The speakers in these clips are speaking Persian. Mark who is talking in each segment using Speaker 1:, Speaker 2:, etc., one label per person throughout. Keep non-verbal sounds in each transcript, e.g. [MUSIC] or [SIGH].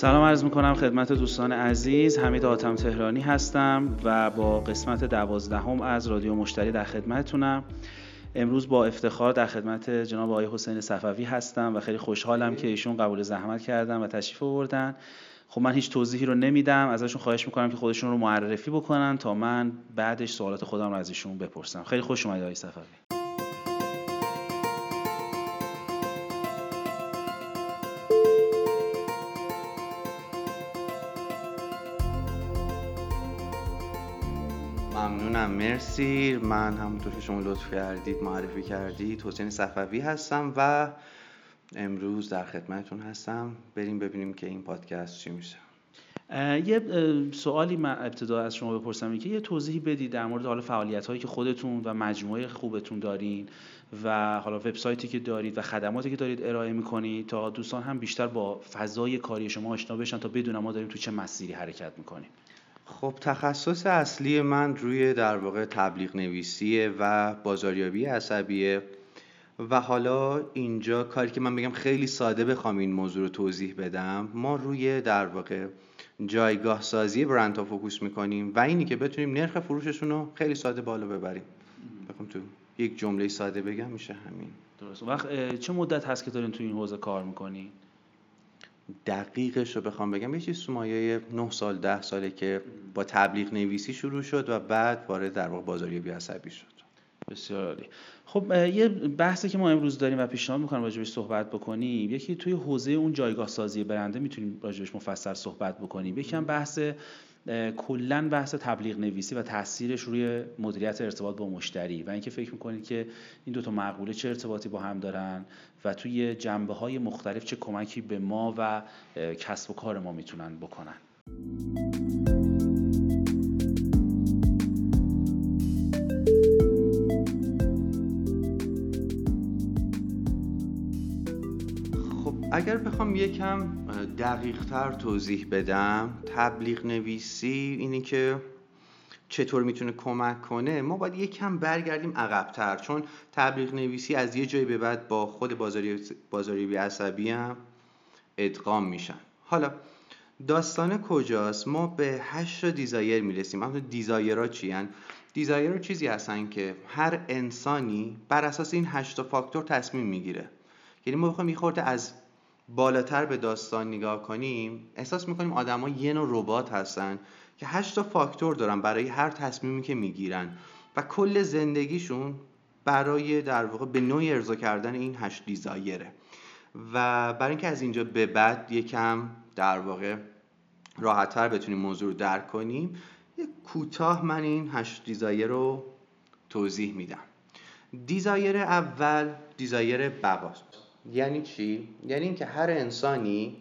Speaker 1: سلام عرض می‌کنم خدمت دوستان عزیز. حمید آتم تهرانی هستم و با قسمت دوازدهم از رادیو مشتری در خدمتتونم. امروز با افتخار در خدمت جناب آقای حسین صفوی هستم و خیلی خوشحالم که ایشون قبول زحمت کردن و تشریف آوردن. خب من هیچ توضیحی رو نمیدم. ازشون خواهش می‌کنم که خودشون رو معرفی بکنن تا من بعدش سوالات خودم رو از ایشون بپرسم. خیلی خوش اومدید آقای صفوی.
Speaker 2: مرسی. من همونطور که شما لطف کردید معرفی کردید حسین صفوی هستم و امروز در خدمتتون هستم. بریم ببینیم که این پادکست چی میشه.
Speaker 1: یه سوالی من ابتدا از شما بپرسم. که یه توضیحی بدید در مورد حالا فعالیت هایی که خودتون و مجموعه خوبتون دارین و حالا وبسایتی که دارید و خدماتی که دارید ارائه می‌کنید تا دوستان هم بیشتر با فضای کاری شما آشنا بشن تا بدونم ما داریم تو چه مسیری حرکت می‌کنیم.
Speaker 2: خب تخصص اصلی من روی در واقع تبلیغ نویسیه و بازاریابی عصبیه و حالا اینجا کاری که من بگم خیلی ساده بخوام این موضوع رو توضیح بدم ما روی در واقع جایگاه سازی برند ها فوکوس می‌کنیم و اینی که بتونیم نرخ فروششون رو خیلی ساده بالا ببریم. بخوام تو یک جمله ساده بگم میشه همین.
Speaker 1: درست. وقت چه مدت هست که دارین تو این حوزه کار می‌کنین؟
Speaker 2: دقیقش رو بخوام بگم یه چیز تو مایه 9 سال 10 ساله که با تبلیغ نویسی شروع شد و بعد وارد در واقع بازاریابی عصبی شد.
Speaker 1: بسیار عالی. خب یه بحثی که ما امروز داریم و پیشنهاد می‌کنم راجبش صحبت بکنیم. یکی توی حوزه اون جایگاه سازی برنده می‌تونیم راجبش مفصل صحبت بکنیم. یکی هم بحث کلا بحث تبلیغ نویسی و تاثیرش روی مدیریت ارتباط با مشتری و اینکه فکر می‌کنید که این دو تا مقوله چه ارتباطی با هم دارن و توی جنبه های مختلف چه کمکی به ما و کسب و کار ما می‌تونن بکنن.
Speaker 2: اگر بخوام یکم دقیق تر توضیح بدم تبلیغ نویسی اینی که چطور می‌تونه کمک کنه ما باید یکم برگردیم عقبتر. چون تبلیغ نویسی از یه جایی به بعد با خود بازاریابی عصبی هم ادغام میشن. حالا داستان کجاست؟ ما به هشت desire می‌رسیم. اما desire ها چی هن؟ desire چیزی هستن که هر انسانی بر اساس این هشت فاکتور تصمیم می‌گیره. یعنی ما بخوایم یه از بالاتر به داستان نگاه کنیم احساس می‌کنیم آدما یه نوع ربات هستن که هشت تا فاکتور دارن برای هر تصمیمی که می‌گیرن و کل زندگیشون برای در واقع به نوعی ارضا کردن این هشت desire ه. و برای اینکه از اینجا به بعد یکم در واقع راحتتر بتونیم موضوع رو درک کنیم یه کوتاه من این هشت desire رو توضیح میدم. desire اول desire بقاست یعنی چی؟ یعنی اینکه هر انسانی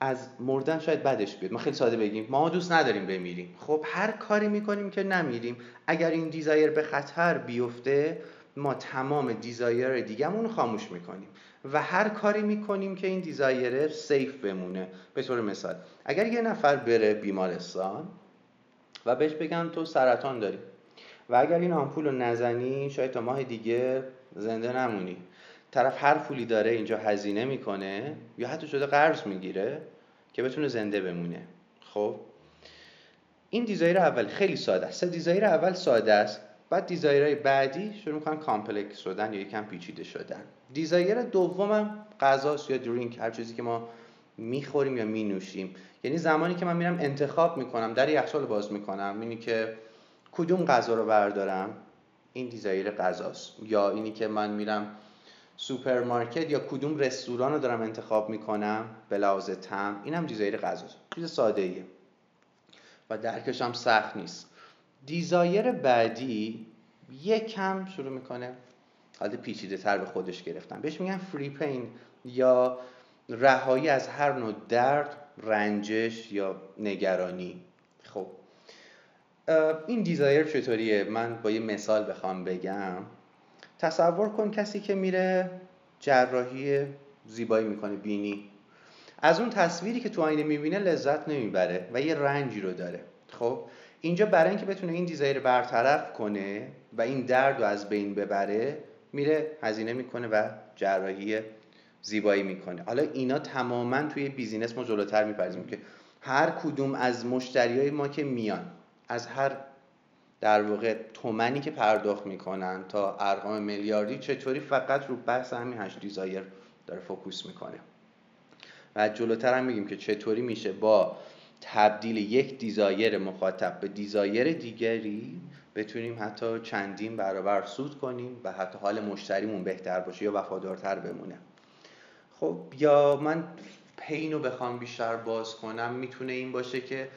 Speaker 2: از مردن شاید بدش بیاد. ما خیلی ساده بگیم. ما دوست نداریم بمیریم. خب هر کاری می‌کنیم که نمیریم. اگر این desire به خطر بیفته ما تمام desire دیگه‌مون خاموش می‌کنیم. و هر کاری می‌کنیم که این desire safe بمونه. به طور مثال اگر یه نفر بره بیمارستان و بهش بگن تو سرطان داری و اگر این آمپول رو نزنی شاید تا ماه دیگه زنده نمونی. طرف هر پولی داره اینجا هزینه می‌کنه یا حتی شده قرض می‌گیره که بتونه زنده بمونه. خب؟ این desire اول خیلی ساده است. desire اول ساده است. بعد desire های بعدی شروع می‌کنن complex شدن یا یکم پیچیده شدن. desire دومم غذاست یا drink هر چیزی که ما می‌خوریم یا مینوشیم. یعنی زمانی که من میرم انتخاب می‌کنم در یخچال باز می‌کنم اینی که کدوم غذا رو بردارم این desire غذاست. یا اینی که من میرم سوپرمارکت یا کدوم رستوران رو دارم انتخاب می‌کنم؟ به لحاظ تم اینم desire غذاست چیز ساده ایه و درکش هم سخت نیست. دیزایر بعدی کم شروع می‌کنه. حالت پیچیده تر به خودش گرفتن. بهش میگن فری پین یا رهایی از هر نوع درد رنجش یا نگرانی. خب. این دیزایر چطوریه؟ من با یه مثال بخوام بگم. تصور کن کسی که میره جراحی زیبایی می‌کنه بینی. از اون تصویری که تو آینه می‌بینه لذت نمی‌بره و یه رنجی رو داره. خب؟ اینجا برای اینکه بتونه این desire برطرف کنه و این درد رو از بین ببره میره هزینه می‌کنه و جراحی زیبایی می‌کنه. حالا اینا تماما توی business ما جلوتر می‌پردازیم که هر کدوم از مشتری های ما که میان از هر در واقع تومنی که پرداخت می‌کنن تا ارقام میلیاردی چطوری فقط رو بحث همین هشت desire داره focus می‌کنه. و جلوتر هم میگیم که چطوری میشه با تبدیل یک desire مخاطب به desire دیگری بتونیم حتی چندین برابر سود کنیم و حتی حال مشتریمون بهتر باشه یا وفادارتر بمونه. خب یا من pain رو بخوام بیشتر باز کنم می‌تونه این باشه که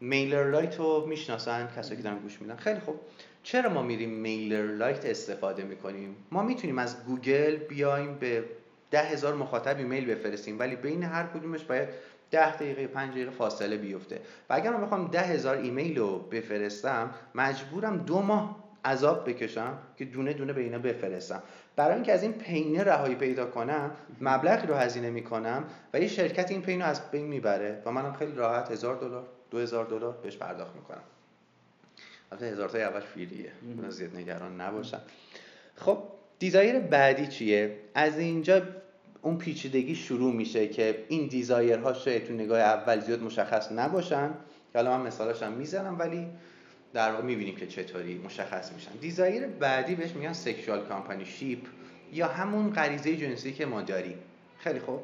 Speaker 2: MailerLite رو می‌شناسن کسایی که دارن گوش میدن. خیلی خوب. چرا ما میریم MailerLite استفاده می‌کنیم؟ ما می‌تونیم از گوگل بیایم به ده هزار مخاطب ایمیل بفرستیم ولی بین هر کدومش باید ده دقیقه پنج دقیقه فاصله بیفته. و اگر من بخوام ده هزار ایمیل رو بفرستم مجبورم دو ماه عذاب بکشم که دونه دونه به اینا بفرستم. برای اینکه از این پینه رهایی پیدا کنم مبلغی رو هزینه می‌کنم و یه شرکت این پین رو از بین می‌بره و منم خیلی راحت هزار دلار دو هزار دلار بهش پرداخت می‌کنم. البته هزار تا اول من زیاد نگران نباشم. خب desire بعدی چیه؟ از اینجا اون پیچیدگی شروع میشه که این desire ها شاید تو نگاه اول زیاد مشخص نباشن. که حالا من مثالش هم می‌زنم ولی در واقع می‌بینیم که چطوری مشخص میشن. desire بعدی بهش میگن sexual companionship یا همون غریزه جنسی که ما داریم. خیلی خوب.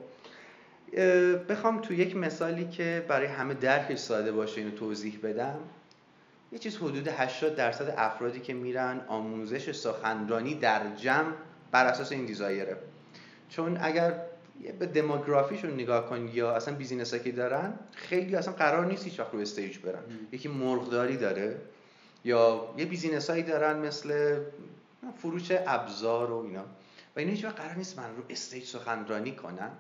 Speaker 2: بخوام تو یک مثالی که برای همه درکش ساده باشه اینو توضیح بدم. یه چیز حدود 80 درصد افرادی که میرن آموزش سخنرانی در جمع بر اساس این desire ه. چون اگر به demography شون نگاه کن یا اصلا business که دارن خیلی اصلا قرار نیست هیچ وقت رو stage برن. یکی مرغداری داره یا یه business هایی دارن مثل فروش ابزار و اینا. و اینا هیچ قرار نیست من رو stage سخنرانی کنن.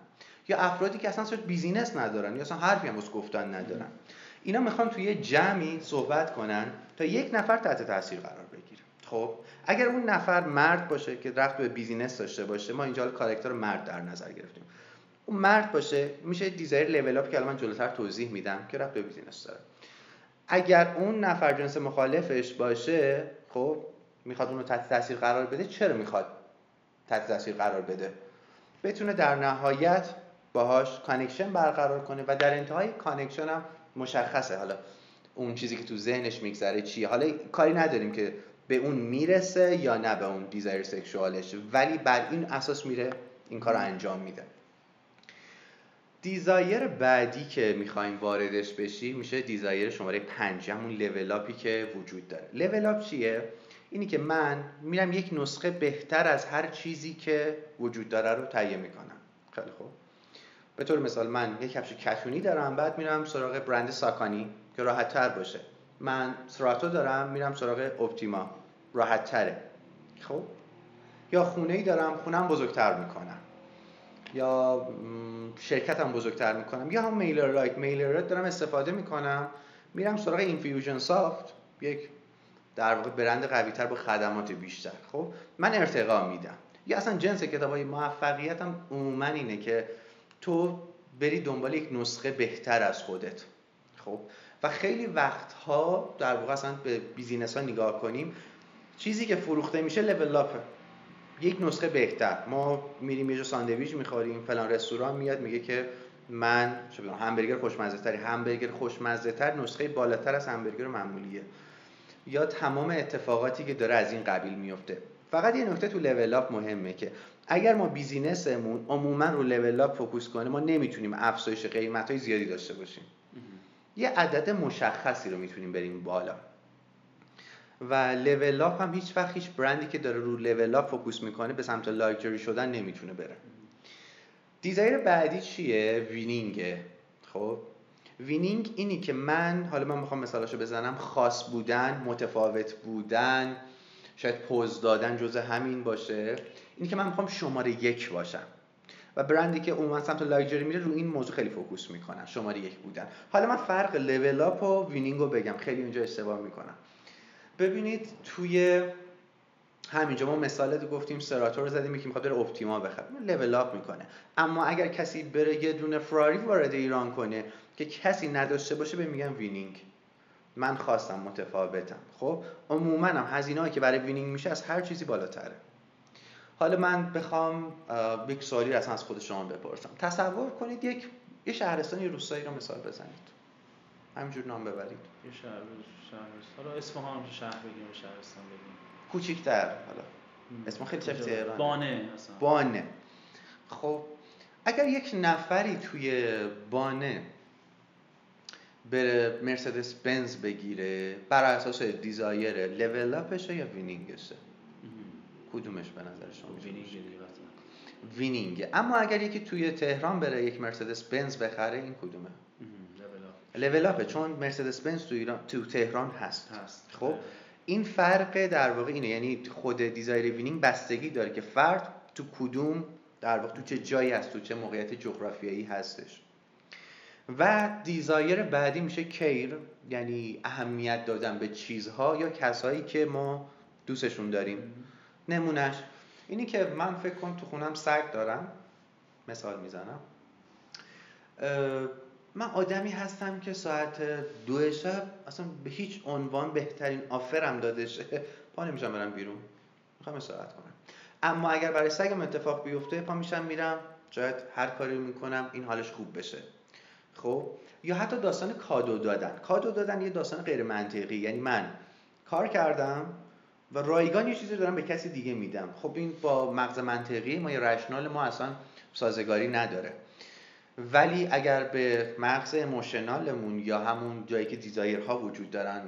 Speaker 2: یا افرادی که اصلا business ندارن یا اصلا حرفی هم گفتن ندارن. اینا می‌خوان توی جمعی صحبت کنن تا یک نفر تحت تاثیر قرار بگیره. خب اگر اون نفر مرد باشه که ربط به business داشته باشه ما اینجا کاراکتر مرد در نظر گرفتیم. اون مرد باشه میشه desire level up که الان جلوتر توضیح میدم که ربط به business داره. اگر اون نفر جنس مخالفش باشه خب می‌خواد اون رو تحت تاثیر قرار بده چرا می‌خواد تحت تاثیر قرار بده؟ بتونه در نهایت باهاش connection برقرار کنه و در انتهای connection هم مشخصه. حالا اون چیزی که تو ذهنش میگذره چیه؟ حالا کاری نداریم که به اون می‌رسه یا نه به اون desire sexual ش ولی بر این اساس میره این کار رو انجام میده. desire بعدی که می‌خوایم واردش بشیم میشه desire شماره پنج همون لول که وجود داره. level up چیه؟ اینی که من میرم یک نسخه بهتر از هر چیزی که وجود داره رو تهیه می‌کنم. خیلی خوب. به طور مثال من یک کفش کتونی دارم بعد میرم سراغ برند Saucony که راحت تر باشه. من سراتو دارم میرم سراغ اپتیما. راحت تره خب؟ یا خونه ای دارم خونم بزرگتر می‌کنم. یا شرکتم بزرگتر می‌کنم. یا هم MailerLite. MailerLite دارم استفاده می‌کنم. میرم سراغ Infusionsoft. یک در واقع برند قوی تر با خدمات بیشتر. خب؟ من ارتقا میدم. یا اصلا جنس کتاب های موفقیت هم عموما اینه که تو بری دنبال یک نسخه بهتر از خودت. خب؟ و خیلی وقتها در واقع اصلا به business ها نگاه کنیم چیزی که فروخته میشه level up ه یک نسخه بهتر. ما میریم یه جا ساندویچ می‌خوریم فلان رستوران میاد میگه که من چه همبرگر خوشمزه تری همبرگر خوشمزه تر نسخه بالاتر از همبرگر معمولیه. یا تمام اتفاقاتی که داره از این قبیل میفته فقط یه نکته تو level up مهمه که اگر ما business مون عموما رو level up focus کنه ما نمی‌تونیم افزایش قیمت های زیادی داشته باشیم. یه عدد مشخصی رو می‌تونیم بریم بالا. و level up هم هیچ وقت هیچ برندی که داره رو level up focus می‌کنه به سمت لاکچری شدن نمی‌تونه بره. desire بعدی چیه؟ winning ه خب؟ winning اینی که من حالا من می‌خوام مثالاشو بزنم خاص بودن متفاوت بودن شاید پوز دادن جزء همین باشه. اینی که من می‌خوام شماره یک باشم. و برندی که عموما سمت لاکچری میره رو این موضوع خیلی focus می‌کنن شماره یک بودن. حالا من فرق level up و winning رو بگم. خیلی اونجا اشتباه می‌کنم. ببینید توی همینجا ما مثال گفتیم سراتو رو زدیم که می‌خواد بره اپتیما بخره. level up می‌کنه. اما اگر کسی بره یه دونه فراری وارد ایران کنه که کسی نداشته باشه به میگن winning من خواستم متفاوتم. خب؟ عموما هم هزینه‌ای که برای winning میشه از هر چیزی بالاتره. حالا من بخوام یک سوالی اصلا از خود شما بپرسم. تصور کنید یک یه شهرستان یه روستایی رو مثال بزنید. همینجور نام ببرید.
Speaker 1: یه شهر حالا اسم هم شهر بگیم شهرستان بگیم.
Speaker 2: کوچیک‌تر حالا. اسم خیلی شبیه تهران
Speaker 1: بانه اصلا.
Speaker 2: بانه. خب اگر یک نفری توی بانه بره مرسدس بنز بگیره بر اساس desire level up شه یا winning شه؟ کدومش به نظر شما
Speaker 1: winning
Speaker 2: winning. اما اگر یکی توی تهران بره یک مرسدس بنز بخره این کدومه؟ level up ه چون مرسدس بنز تو ایران تو تهران هست,
Speaker 1: هست.
Speaker 2: خب این فرق در واقع اینه. یعنی خود desire winning بستگی داره که فرد تو کدوم در واقع تو چه جایی هست تو چه موقعیت جغرافیایی هستش. و desire بعدی میشه care یعنی اهمیت دادن به چیزها یا کسایی که ما دوستشون داریم. نمونش اینی که من فکر کن تو خونم سگ دارم. مثال می‌زنم. من آدمی هستم که ساعت دو شب اصلا به هیچ عنوان بهترین آفرم داده شه پا نمیشم برم بیرون. می‌خوام استراحت کنم. اما اگر برای سگم اتفاق بیفته پا میشم میرم. شاید هر کاری می‌کنم این حالش خوب بشه. خب؟ یا حتی داستان کادو دادن. کادو دادن یه داستان غیر منطقی. یعنی من کار کردم و رایگان یه چیزی دارم به کسی دیگه میدم. خب این با مغز منطقی ما یا رشنال ما اصلا سازگاری نداره. ولی اگر به مغز emotional مون یا همون جایی که desire ها وجود دارن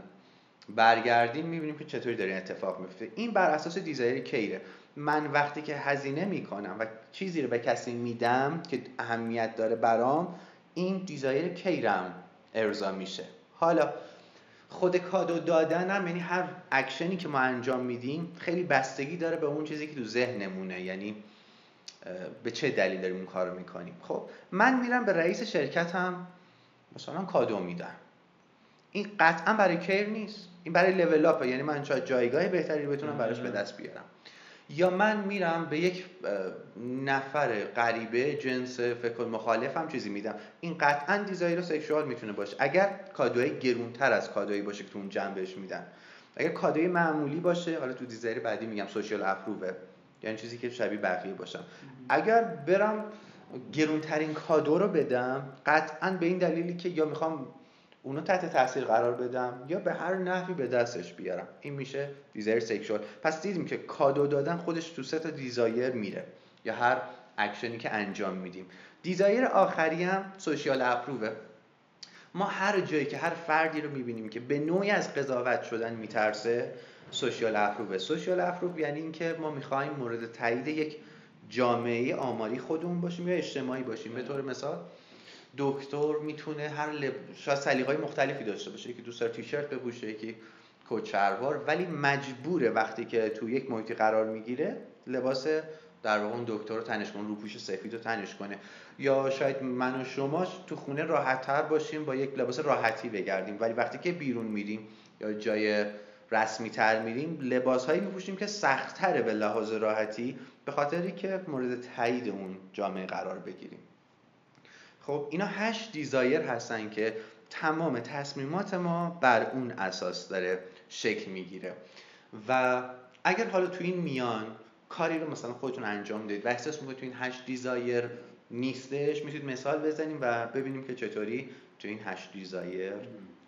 Speaker 2: برگردیم می‌بینیم که چطوری داره اتفاق میفته این بر اساس desire care ه. من وقتی که هزینه می‌کنم و چیزی رو به کسی میدم که اهمیت داره برام این desire care م ارضا میشه. حالا خود کادو دادنم یعنی هر اکشنی که ما انجام میدیم خیلی بستگی داره به اون چیزی که تو ذهنمونه. یعنی به چه دلیل داریم اون کار رو می‌کنیم. خب من میرم به رئیس شرکتم مثلا کادو میدم. این قطعا برای care نیست. این برای level up یعنی من شاید جایگاه بهتری بتونم براش به دست بیارم. یا من میرم به یک نفر غریبه جنس فکر مخالف هم چیزی میدم. این قطعا desire sexual می‌تونه باشه. اگر کادوی گرونتر از کادویی باشه که تو اون جمع بهش میدن. اگر کادوی معمولی باشه حالا تو desire بعدی میگم social approve ه. یعنی چیزی که شبیه بقیه باشم. اگر برم گرونترین کادو رو بدم قطعا به این دلیلی که یا می‌خوام اونو تحت تاثیر قرار بدم یا به هر نحوی به دستش بیارم. این میشه desire sexual پس دیدیم که کادو دادن خودش تو سه تا desire میره یا هر اکشنی که انجام میدیم. desire آخری هم social approve ه ما هر جایی که هر فردی رو می‌بینیم که به نوعی از قضاوت شدن میترسه سوشیال اپرووه سوشیال اپروو یعنی اینکه ما می‌خوایم مورد تایید یک جامعه آماری خودمون باشیم یا اجتماعی باشیم. به طور مثال دکتر می‌تونه هر لب... شاید سلیقه‌های مختلفی داشته باشه که دوست داره تیشرت بپوشه یکی کت شلوار ولی مجبوره وقتی که تو یک محیطی قرار می‌گیره لباس در واقع اون دکتر رو تنش کنه روپوش سفید رو تنش کنه. یا شاید من و شما تو خونه راحتتر باشیم با یک لباس راحتی بگردیم. ولی وقتی که بیرون میریم یا جای رسمی تر میریم لباس هایی میپوشیم که سختتره به لحاظ راحتی به خاطری که مورد تایید اون جامعه قرار بگیریم. خب اینا هشت دیزایر هستن که تمام تصمیمات ما بر اون اساس داره شکل می‌گیره. و اگر حالا تو این میان کاری رو مثلا خودتون انجام دید و احساس می‌کنید تو این هشت دیزایر نیستش می‌تونید مثال بزنیم و ببینیم که چطوری تو این هشت دیزایر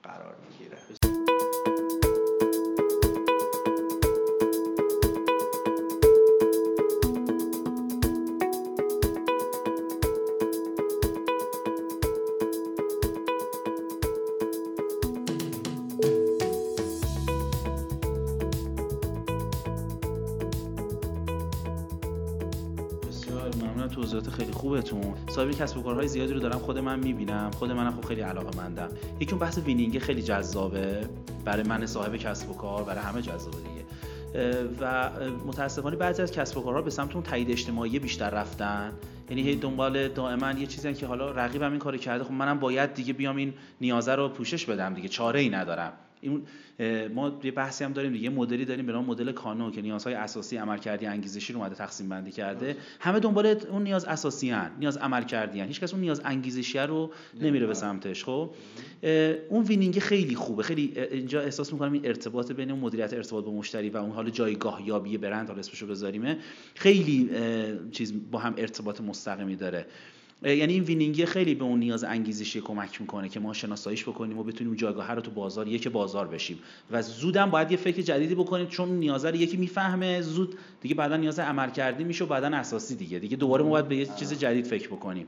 Speaker 2: قرار می‌گیره.
Speaker 1: صاحب کسب و کارهای زیادی رو دارم خود من می‌بینم. خود منم خب خیلی علاقه مندم یکی اون بحث winning خیلی جذابه. برای من صاحب کسب و کار برای همه جذابه دیگه. و متاسفانه بعضی از کسب و کارها به سمت اون تایید اجتماعی بیشتر رفتن. یعنی هی دنبال دائما یه چیزی که حالا رقیبم این کارو کرده. خب منم باید دیگه بیام این نیازه رو پوشش بدم دیگه. چاره ای ندارم. این ما یه بحثی هم داریم دیگه مدلی داریم به نام مدل کانو که نیازهای اساسی عملکردی انگیزشی رو اومده تقسیم بندی کرده همه دنبال اون نیاز اساسی هن. نیاز عملکردی هن. هیچ کس اون نیاز انگیزشی رو نمیره به سمتش خب؟ اون winning خیلی خوبه. خیلی اینجا احساس می‌کنم این ارتباط بین اون مدیریت ارتباط با مشتری و اون حال جایگاه یابی برند حالا اسمشو بذاریمه خیلی چیز با هم ارتباط مستقیمی داره. یعنی این winning ی خیلی به اون نیاز انگیزشی کمک می‌کنه که ما شناساییش بکنیم و بتونیم اون جایگاه رو تو بازار یک بازار بشیم. و زودم باید یه فکر جدیدی بکنیم چون نیاز رو یکی می‌فهمه زود دیگه بعدا نیاز عملکردی میشه و بعدا اساسی دیگه. دیگه دوباره ما باید به یه چیز جدید فکر بکنیم.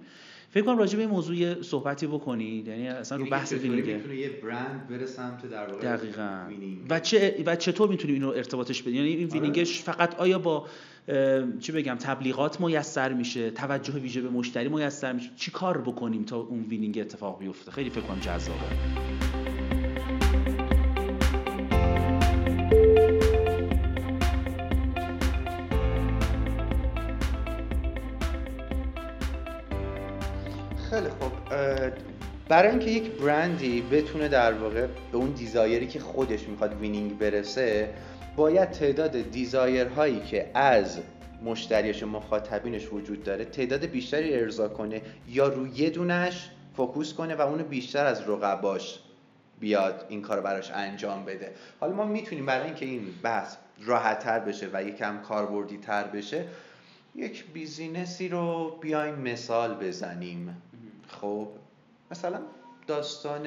Speaker 1: فکر کنم راجع به این موضوع صحبتی بکنید. یعنی اصلا رو بحث winning.
Speaker 2: می‌تونه یه برند بره سمت در واقع
Speaker 1: دقیقاً. و چه و چطور می‌تونیم اینو ارتباطش بدیم؟ یعنی این winning ش فقط آیا با چی بگم تبلیغات میسر میشه توجه ویژه به مشتری میسر میشه. چی کار بکنیم تا اون winning اتفاق بیفته؟ خیلی فکر کنم جذابه.
Speaker 2: خیلی خوب. برای اینکه یک برندی بتونه در واقع به اون desire ی که خودش می‌خواد winning برسه باید تعداد desire هایی که از مشتریش مخاطبینش وجود داره تعداد بیشتری ارضا کنه یا روی یه دونش focus کنه و اونو بیشتر از رقباش بیاد این کار براش انجام بده. حالا ما می‌تونیم برای اینکه این بحث راحت تر بشه و یکم کاربردی تر بشه یک بیزینسی رو بیایم مثال بزنیم. خب مثلا داستان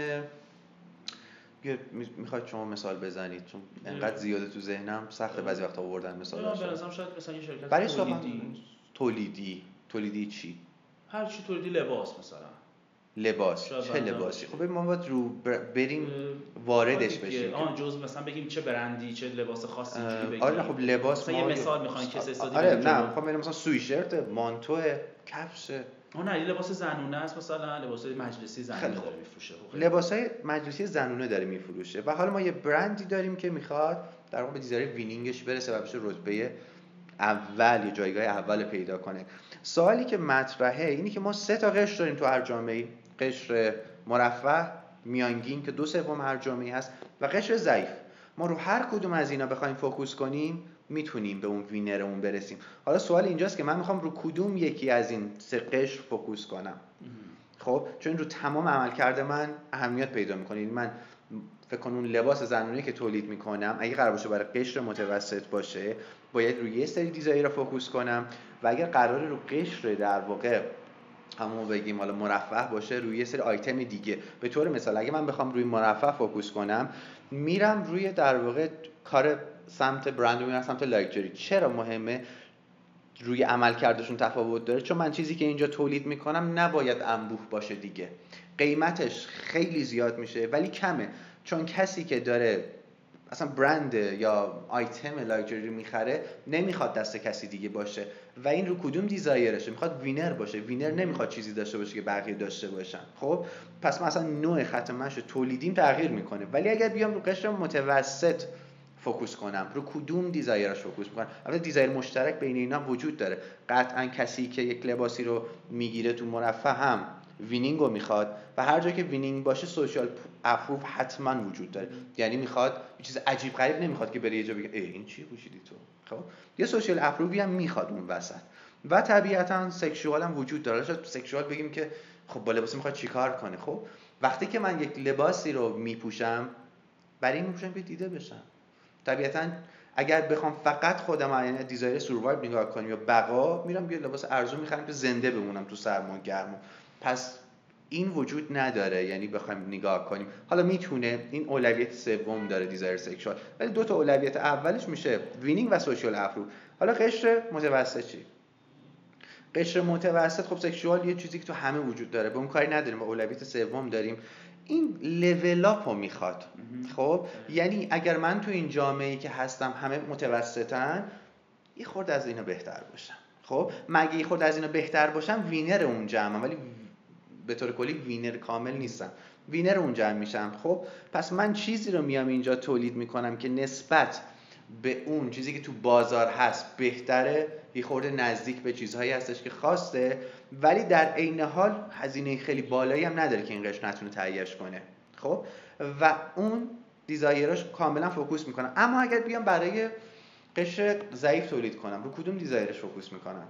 Speaker 2: می‌خواید شما مثال بزنید چون انقدر زیاده تو ذهنم سخت بعضی وقتا آوردن مثال
Speaker 1: شاید مثلا یه شرکت
Speaker 2: برای تولیدی. تولیدی. تولیدی چی؟
Speaker 1: هر چی تولیدی لباس مثلا.
Speaker 2: لباس. چه لباسی؟ خب ما باید رو بریم واردش بشیم.
Speaker 1: آن جز مثلا بگیم چه برندی چه لباس خاصی
Speaker 2: بگیم آره خب لباس
Speaker 1: مثلا یه مثال می‌خواین کس استادی
Speaker 2: آره نه خب مثلا سویشرت مانتو کفش
Speaker 1: اون نه لباس زنونه است مثلا لباس مجلسی زنونه داره میفروشه.
Speaker 2: خب لباس های مجلسی زنونه داره میفروشه و حالا ما یه برندی داریم که می‌خواد در واقع به desire winning ش برسه و بشه رتبه اول یا جایگاه اول پیدا کنه. سوالی که مطرحه اینی که ما سه تا قشر داریم تو هر جامعه قشر مرفه میانگین که دو سوم هر جامعه هست و قشر ضعیف. ما رو هر کدوم از اینا بخوایم focus کنیم می‌تونیم به اون winner مون برسیم. حالا سوال اینجاست که من می‌خوام رو کدوم یکی از این سه قشر focus کنم. خب چون رو تمام عملکرد من اهمیت پیدا می‌کنه. یعنی من فکر کنم اون لباس زنونه که تولید می‌کنم اگه قرار باشه برای قشر متوسط باشه باید روی یه سری desire رو focus کنم و اگر قرار رو قشر در واقع همون بگیم حالا مرفه باشه روی یه سری آیتم دیگه. به طور مثال اگه من بخوام روی مرفه focus کنم میرم روی در واقع کار سمت برند میرم سمت لاکچری چرا مهمه روی عمل کردشون تفاوت داره؟ چون من چیزی که اینجا تولید می‌کنم نباید انبوه باشه دیگه. قیمتش خیلی زیاد میشه ولی کمه. چون کسی که داره اصلا برند یا آیتم لاکچری می‌خره نمی‌خواد دست کسی دیگه باشه. و این رو کدوم desire شه می‌خواد winner باشه. winner نمی‌خواد چیزی داشته باشه که بقیه داشته باشن. خب؟ پس مثلا نوع خط تولیدیم تغییر می‌کنه. ولی اگر بیام رو قشر متوسط focus کنم. رو کدوم desire ش focus می‌کنم؟ البته desire مشترک بین اینا وجود داره. قطعا کسی که یک لباسی رو می‌گیره تو مرفه هم winning رو می‌خواد و هر جا که winning باشه social approve حتما وجود داره. یعنی می‌خواد چیز عجیب غریب نمی‌خواد که بره یه جا بگه ای این چی پوشیدی تو؟ خب؟ یه social approve ی هم می‌خواد اون وسط. و طبیعتا sexual هم وجود داره. شاید sexual بگیم که خب با لباس می‌خواد چیکار کنه؟ خب؟ وقتی که من یک لباسی رو میپوشم برای این میپوشم که دیده بشم. طبیعتا اگر بخوام فقط خودم یعنی desire survive نگاه کنم یا بقا میرم یه لباس ارزون می‌خرم که زنده بمونم تو سرما گرم پس این وجود نداره یعنی بخوایم نگاه کنیم. حالا می‌تونه این اولویت سوم داره desire sexual. ولی دو تا اولویت اولش میشه winning و social approve. حالا قشر متوسط چی؟ قشر متوسط خب sexual یه چیزی که تو همه وجود داره به اون کاری نداریم و اولویت سوم داریم. این level up رو می‌خواد. خب؟ یعنی اگر من تو این جامعه که هستم همه متوسطن یه خورد از اینا بهتر باشم. خب؟ مگه یه خورد از اینا بهتر باشم؟ winner اون جمعم. ولی به طور کلی winner کامل نیستم. winner اون جمع میشم. خب؟ پس من چیزی رو میام اینجا تولید می‌کنم که نسبت به اون چیزی که تو بازار هست بهتره یه خورده نزدیک به چیزهایی هستش که خواسته ولی در عین حال هزینه خیلی بالایی هم نداره که این قشر نتونه تهیهش کنه. خب؟ و اون desire اش کاملا focus می‌کنن اما اگر بیام برای قشر ضعیف تولید کنم رو کدوم desire ش focus می‌کنم؟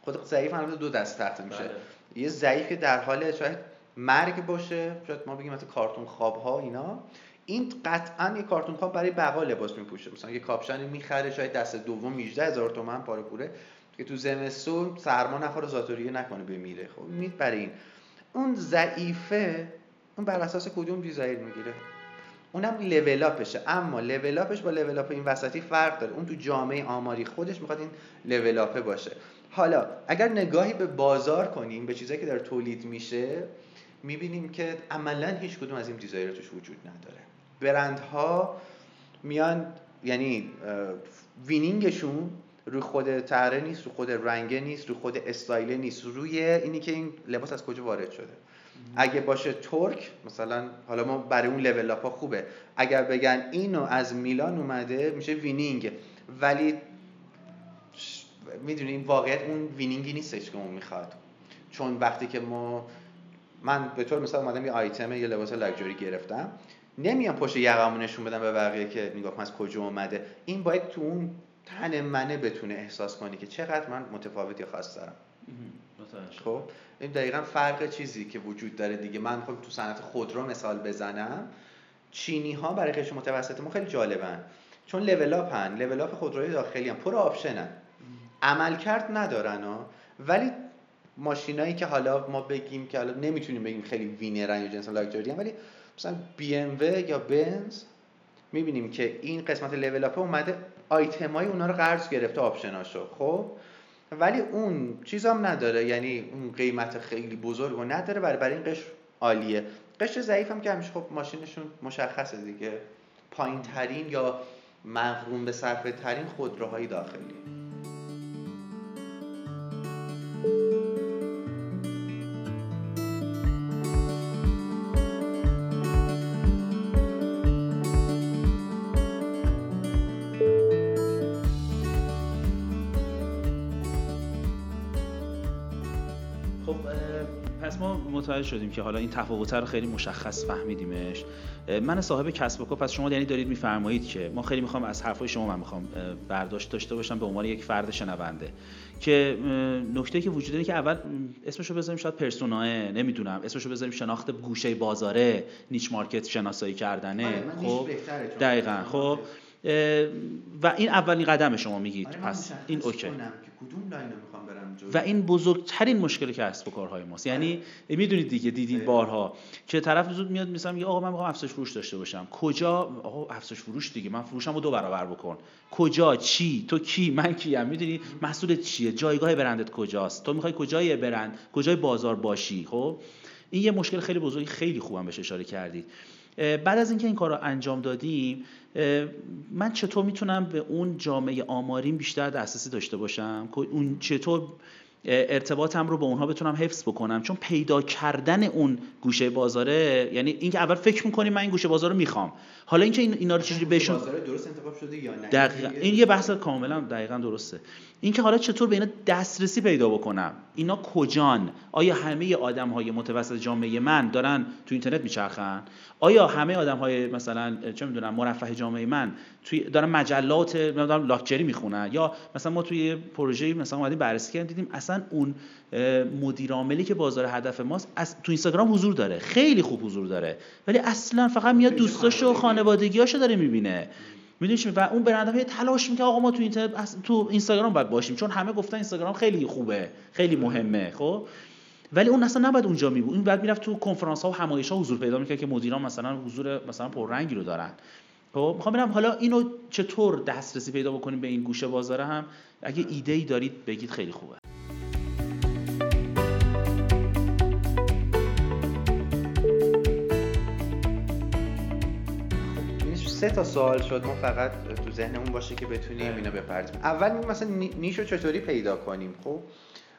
Speaker 2: خود ضعیف البته دو دست تقسیم میشه.
Speaker 1: بله.
Speaker 2: یه ضعیف که در حال شاید مرگ باشه. شاید ما بگیم مثلا کارتون خواب ها اینا. این قطعا یه کارتون خواب برای بقا لباس میپوشه. مثلا یه کاپشن می‌خره شاید دست دوم 18 هزار تومن پاره پوره که تو زمستون سرما نخوره ذات‌الریه نکنه بمیره. خب میید برای این. اون ضعیفه اون بر اساس کدوم desire می‌گیره؟ اونم level up شه اما level up ش با level up این وسطی فرق داره. اون تو جامعه آماری خودش می‌خواد این level up ه باشه. حالا اگر نگاهی به بازار کنیم به چیزایی که داره تولید میشه می‌بینیم که عملا هیچ کدوم از این desire توش وجود نداره. برندها میان یعنی winning شون روی خود طرحه نیست رو خود رنگه نیست رو خود استایله نیست. روی اینی که این لباس از کجا وارد شده. اگه باشه ترک مثلا حالا ما برای اون لول ها خوبه. اگر بگن اینو از میلان اومده میشه winning. ولی می‌دونیم واقعیت اون winning ی نیستش که اون می‌خواد. چون وقتی که ما من به طور مثال اومدم یه آیتم یه لباس لاکچری گرفتم. نمیام پشت یقمو نشون بدم به بقیه که نگاه کن از کجا اومده. این باید تو اون تن منه بتونه احساس کنی که چقدر من متفاوت یا خاص دارم. خب؟ این دقیقا فرق چیزی که وجود داره دیگه. من خب تو صنعت خودرو مثال بزنم. چینی ها برای قشر متوسط ما خیلی جالبن. چون لول اپن لول اپ خودروی داخلی هم پر آپشنن عملکرد ندارن ها. ولی ماشینایی که حالا ما بگیم که حالا نمی‌تونیم بگیم خیلی وینرن یا جنس لاکچری ولی مثلا و یا بنز می‌بینیم که این قسمت level up اومده آیتمای اونا رو قرض گرفته آپشناشو خب؟ ولی اون چیز هم نداره یعنی اون قیمت خیلی بزرگ رو نداره برای برای این قشر عالیه. قشر ضعیف هم که همیشه خب ماشینشون مشخصه دیگه. پایین ترین یا مغروم به صرفه ترین خودروهای داخلی
Speaker 1: متوجه شدیم که حالا این تفاوت رو خیلی مشخص فهمیدیمش. من صاحب کسب و کار پس شما یعنی دارید میفرمایید که ما خیلی می‌خوام از حرفای شما من می‌خوام برداشت داشته باشم به عنوان یک فرد شنونده. که نکته که وجود داره که اول اسمشو بذاریم شاید persona نمی‌دونم اسمشو بذاریم شناخت گوشه بازاره niche market شناسایی کردنه.
Speaker 2: آره،
Speaker 1: خب؟ دقیقا خب؟ و این اولین قدم شما میگید.
Speaker 2: آره
Speaker 1: پس این اوکی.
Speaker 2: کدوم line می‌خوام برم
Speaker 1: و این بزرگترین مشکل کسب و کارهای ماست. یعنی می‌دونید دیگه دیدید بارها که طرف زود میاد مثلا میگه آقا من می‌خوام افزایش فروش داشته باشم. کجا؟ آقا افزایش فروش دیگه من فروشمو دو برابر بکن. کجا؟ چی؟ تو کی؟ من کیم؟ می‌دونی؟ محصولت چیه؟ جایگاه برندت کجاست؟ تو می‌خوای کجای برند؟ کجای بازار باشی؟ خب؟ این یه مشکل خیلی بزرگی خیلی خوبم بهش اشاره کردید. بعد از اینکه این کار رو انجام دادیم من چطور می‌تونم به اون جامعه آماریم بیشتر دسترسی داشته باشم؟ اون چطور ارتباطم رو با اونها بتونم حفظ بکنم؟ چون پیدا کردن اون گوشه بازاره یعنی اینکه اول فکر می‌کنیم من این گوشه بازار رو می‌خوام. حالا اینکه این اینا رو چجوری بهشون
Speaker 2: درست انتخاب شده یا نه؟
Speaker 1: دقیقا. این یه بحث کاملا دقیقا درسته. اینکه حالا چطور به اینا دسترسی پیدا بکنم؟ اینا کجان؟ آیا همه آدم های متوسط جامعه من دارن تو اینترنت میچرخن؟ آیا همه آدم های مثلا چه می‌دونم مرفه جامعه من توی دارن مجلات نمی‌دونم لاکچری می‌خونن؟ یا مثلا ما توی پروژه مثلا اومدیم بررسی کردیم دیدیم اصلا اون مدیر عاملی که بازار هدف ماست از تو اینستاگرام حضور داره. خیلی خوب حضور داره. ولی اصلا فقط میاد دوستاشو و خانوادگیاشو داره می‌بینه. می‌دونی و اون برند تلاش می‌کنه آقا ما تو اینترنت تو اینستاگرام باید باشیم چون همه گفتن اینستاگرام خیلی خوبه خیلی مهمه خب؟ ولی اون اصلا نباید اونجا می بود این بعد می‌رفت تو کنفرانس ها و همایش ها حضور پیدا می‌کرد که مدیران مثلا حضور مثلا پررنگی رو دارن. خب؟ می‌خوام ببینم حالا اینو چطور دسترسی پیدا بکنیم به این گوشه بازاره هم؟ اگه ایده ای دارید بگید خیلی خوبه.
Speaker 2: سه تا سوال شد ما فقط تو ذهنمون باشه که بتونیم اینا بپردازیم. اول مثلا نیشو چطوری پیدا کنیم خب؟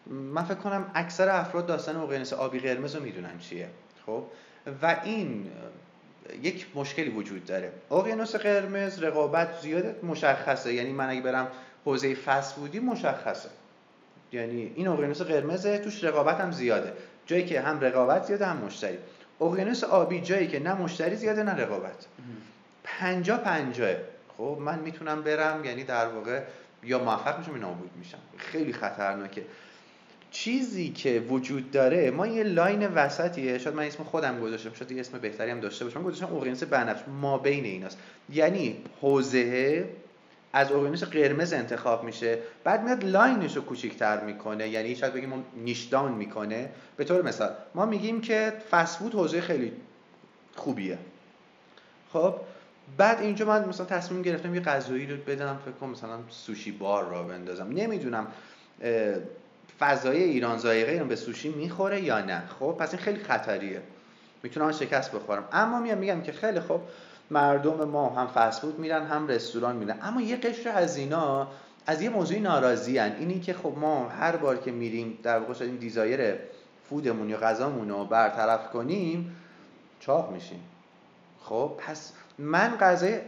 Speaker 2: من فکر کنم اکثر افراد داستان اقیانوس آبی قرمز رو می‌دونن چیه خب؟ و این یک مشکلی وجود داره. اقیانوس قرمز رقابت زیاده مشخصه یعنی من اگه برم حوزه فست فودی مشخصه. یعنی این اقیانوس قرمزه توش رقابت هم زیاده. جایی که هم رقابت زیاده هم مشتری. اقیانوس آبی جایی که نه مشتری زیاده نه رقابت. پنجا پنجاه. خب من می‌تونم برم یعنی در واقع یا موفق میشم یا نابود میشم. خیلی خطرناکه. چیزی که وجود داره ما یه لاین وسطیه. شاید من اسم خودم گذاشتم شاید اسم بهتری هم داشته باشم. گذاشتم اقیانوس بنفش. ما بین ایناست. یعنی حوزه از اقیانوس قرمز انتخاب میشه. بعد میاد لاینش رو کوچیک‌تر می‌کنه. یعنی شاید بگیم نیشدان می‌کنه. به طور مثال ما میگیم که فسفود حوزه خیلی خوبیه. خب؟ بعد اینجا من مثلا تصمیم گرفتم یه غذایی رو بدم فکر کنم مثلا سوشی بار را بندازم. نمی‌دونم فضای ایران زایقه ایران به سوشی می‌خوره یا نه. خب پس این خیلی خطریه. می‌تونم شکست بخورم. اما میام میگم که خیلی خب مردم ما هم فسفود میرن هم رستوران میرن. اما یه قشر از اینا از یه موضوعی ناراضی هن. اینی که خب ما هر بار که میریم در واقع این دیزایر فودمون یا غذامون رو برطرف کنیم چاق میشیم. خب پس من غذای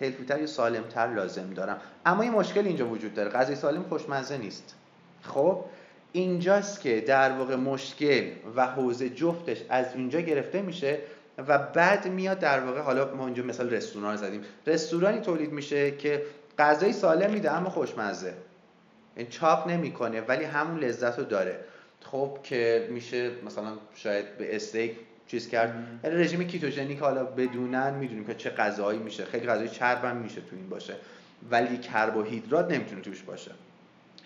Speaker 2: هلفیتر یا سالمتر لازم دارم. اما یه مشکل اینجا وجود داره. غذای سالم خوشمزه نیست. خب؟ اینجاست که در واقع مشکل و حوزه جفتش از اینجا گرفته میشه و بعد میاد در واقع حالا ما اینجا مثال رستوران زدیم. رستورانی تولید میشه که غذای سالم میده اما خوشمزه. این چاپ نمی‌کنه ولی همون لذت رو داره. خب که میشه مثلا شاید به استیک چیز کرد. یعنی رژیم کیتوژنیک حالا بدونن می‌دونیم که چه غذایی میشه. خیلی غذای چرب هم میشه تو این باشه. ولی کربوهیدرات نمی‌تونه توش باشه.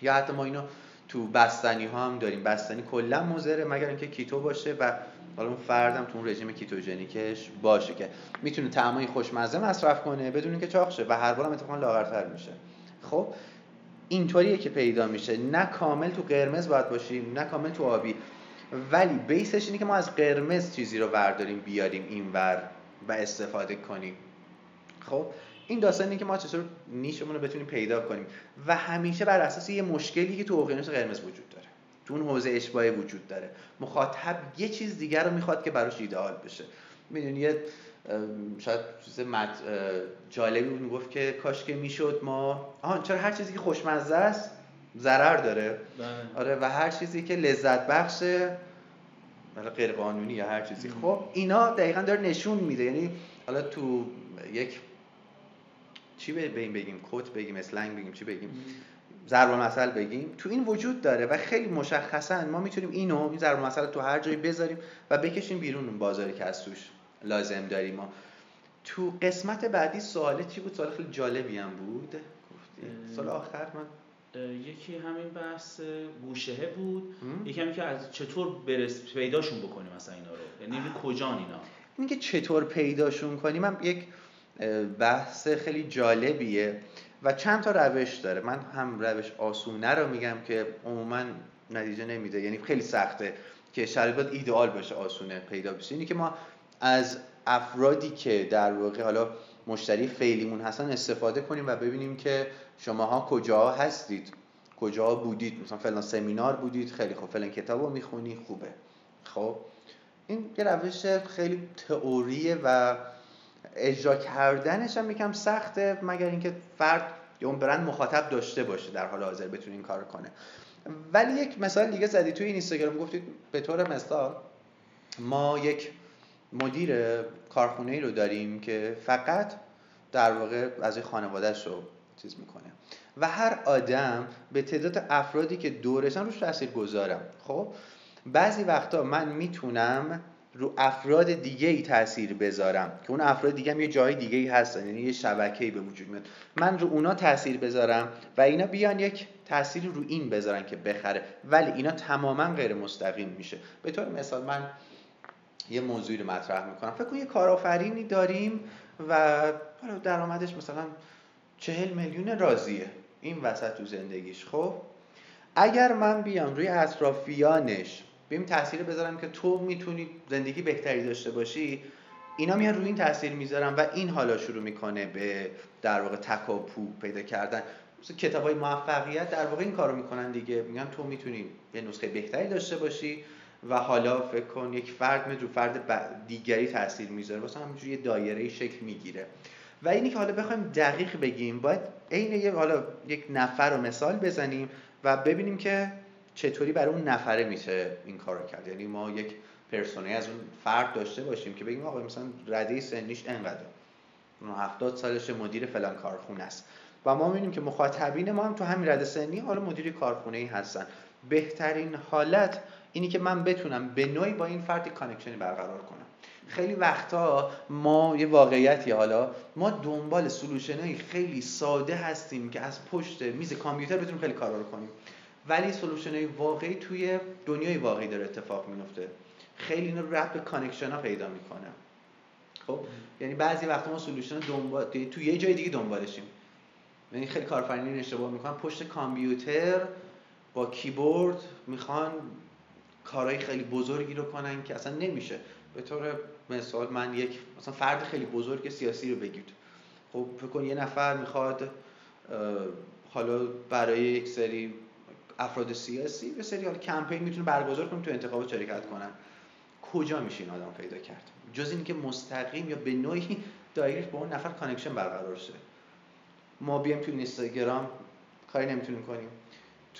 Speaker 2: یا حتی ما اینو تو بستنی ها هم داریم. بستنی کلا مضره مگر اینکه keto باشه و حالا اون فردم تو اون رژیم ketogenic ش باشه که می‌تونه طعمای خوشمزه مصرف کنه بدون اینکه چاق شه و هر بارم اتفاقا لاغرتر میشه. خب اینطوریه که پیدا میشه. نه کامل تو قرمز باید باشیم نه کامل تو آبی. ولی base ش اینه که ما از قرمز چیزی رو برداریم بیاریم اینور و استفاده کنیم. خب این داستانی که ما چطور نیشمون رو بتونیم پیدا کنیم. و همیشه بر اساس یه مشکلی که تو اقیانوس قرمز وجود داره تو اون حوزه اشباهی وجود داره. مخاطب یه چیز دیگر رو می‌خواد که براش ایدئال بشه. می‌دونی یه شاید چیز مد... جالبی بود می‌گفت که کاش که می‌شد ما آها چرا هر چیزی که خوشمزه است ضرر داره.
Speaker 1: بله.
Speaker 2: آره و هر چیزی که لذت بخشه مثلا غیر قانونی یا هر چیزی. خب اینا دقیقا داره نشون میده. یعنی حالا تو یک چی به این بگیم؟ کوت بگیم اسلنگ بگیم چی بگیم؟ ضرب المثل بگیم. تو این وجود داره و خیلی مشخصا ما می‌تونیم اینو این ضرب المثل تو هر جایی بذاریم و بکشیم بیرون اون بازاری که از توش لازم داریم ما. تو قسمت بعدی سوال چی بود؟ سوال خیلی جالبی هم بود. گفتی. سال آخر من
Speaker 1: یکی همین بحث گوشهه بود. یکی همین که از چطور برس پیداشون بکنیم مثلا اینا رو؟ یعنی کجان اینا؟
Speaker 2: اینکه چطور پیداشون کنیم هم یک بحث خیلی جالبیه و چند تا روش داره. من هم روش آسونه رو میگم که عموما نتیجه نمیده. یعنی خیلی سخته که شرایط ایدئال باشه آسونه پیدا بشه. اینی که ما از افرادی که در واقع حالا مشتری فعلیمون هستن استفاده کنیم و ببینیم که شماها کجا هستید کجا بودید. مثلا فلان سمینار بودید خیلی خوب. فلان کتاب رو می‌خونی خوبه. خب؟ این یه روش خیلی تئوریه و اجرا کردنش هم یکم سخته مگر اینکه فرد یا اون برند مخاطب داشته باشه در حال حاضر بتونه این کار کنه. ولی یک مثال دیگه زدی توی این اینستاگرام گفتید به طور مثال ما یک مدیر کارخونه ای رو داریم که فقط در واقع از خانوادهش رو چیز می‌کنه. و هر آدم به تعداد افرادی که دورشن روش تاثیر گذارم. خب؟ بعضی وقتا من می‌تونم رو افراد دیگه ای تاثیر بذارم. که اون افراد دیگه هم یه جای دیگه ای هستن یعنی یه شبکه به وجود میاد. من رو اونا تاثیر بذارم و اینا بیان یک تاثیر رو این بذارن که بخره. ولی اینا تماما غیر مستقیم میشه. به طور مثال من یه موضوعی رو مطرح می‌کنم. فکر کن یه کارآفرینی داریم و درآمدش مثلا چهل میلیون راضیه. این وسط تو زندگیش خب؟ اگر من بیام روی اطرافیانش بیم تاثیر بذارم که تو می‌تونی زندگی بهتری داشته باشی اینا میان روی این تاثیر می‌ذارم و این حالا شروع می‌کنه به در واقع تکاپو پیدا کردن. مثل کتاب های موفقیت در واقع این کارو می‌کنن دیگه. میگن تو می‌تونی یه نسخه بهتری داشته باشی. و حالا فکر کن یک فرد میاد رو فرد دیگری تاثیر می‌ذاره. واسه همینجوری یه دایره شکل می‌گیره. و اینی که حالا بخوایم دقیق بگیم باید عین یه حالا یک نفر رو مثال بزنیم و ببینیم که چطوری برای اون نفره میشه این کار رو کرد. یعنی ما یک پرسونی از اون فرد داشته باشیم که بگیم آقا مثلا رده سنیش انقدر 70 سالش مدیر فلان کارخونه است. و ما می‌بینیم که مخاطبین ما هم تو همین رده سنی حالا مدیر کارخونه ای هستن. بهترین حالت اینی که من بتونم به نوعی با این فردی connection ی برقرار کنم. خیلی وقتا ما یه واقعیتی حالا ما دنبال solution خیلی ساده هستیم که از پشت میز کامپیوتر بتونیم خیلی کارا رو کنیم. ولی solution واقعی توی دنیای واقعی داره اتفاق میفته خیلی اینو ربط به connection ها پیدا می‌کنه. خب؟ یعنی بعضی وقتا ما سلوشن دنبال توی یه جای دیگه دنبالشیم. یعنی خیلی کارفرینی اشتباه می‌کنن. پشت کامپیوتر با کیبورد می‌خوان کارهای خیلی بزرگی رو کنن که اصلا نمیشه. به طور مثال من یک مثلا فرد خیلی بزرگ سیاسی رو بگید. خب فکر یه نفر می‌خواد حالا برای یک سری افراد سیاسی یه سری حالا کمپین می‌تونه برگزار کنه تو انتخابات شرکت کنن. کجا میشه این آدم پیدا کرد؟ جز اینکه مستقیم یا به نوعی direct با اون نفر connection برقرار شه. ما بیایم تو اینستاگرام کاری نمی‌تونیم کنیم.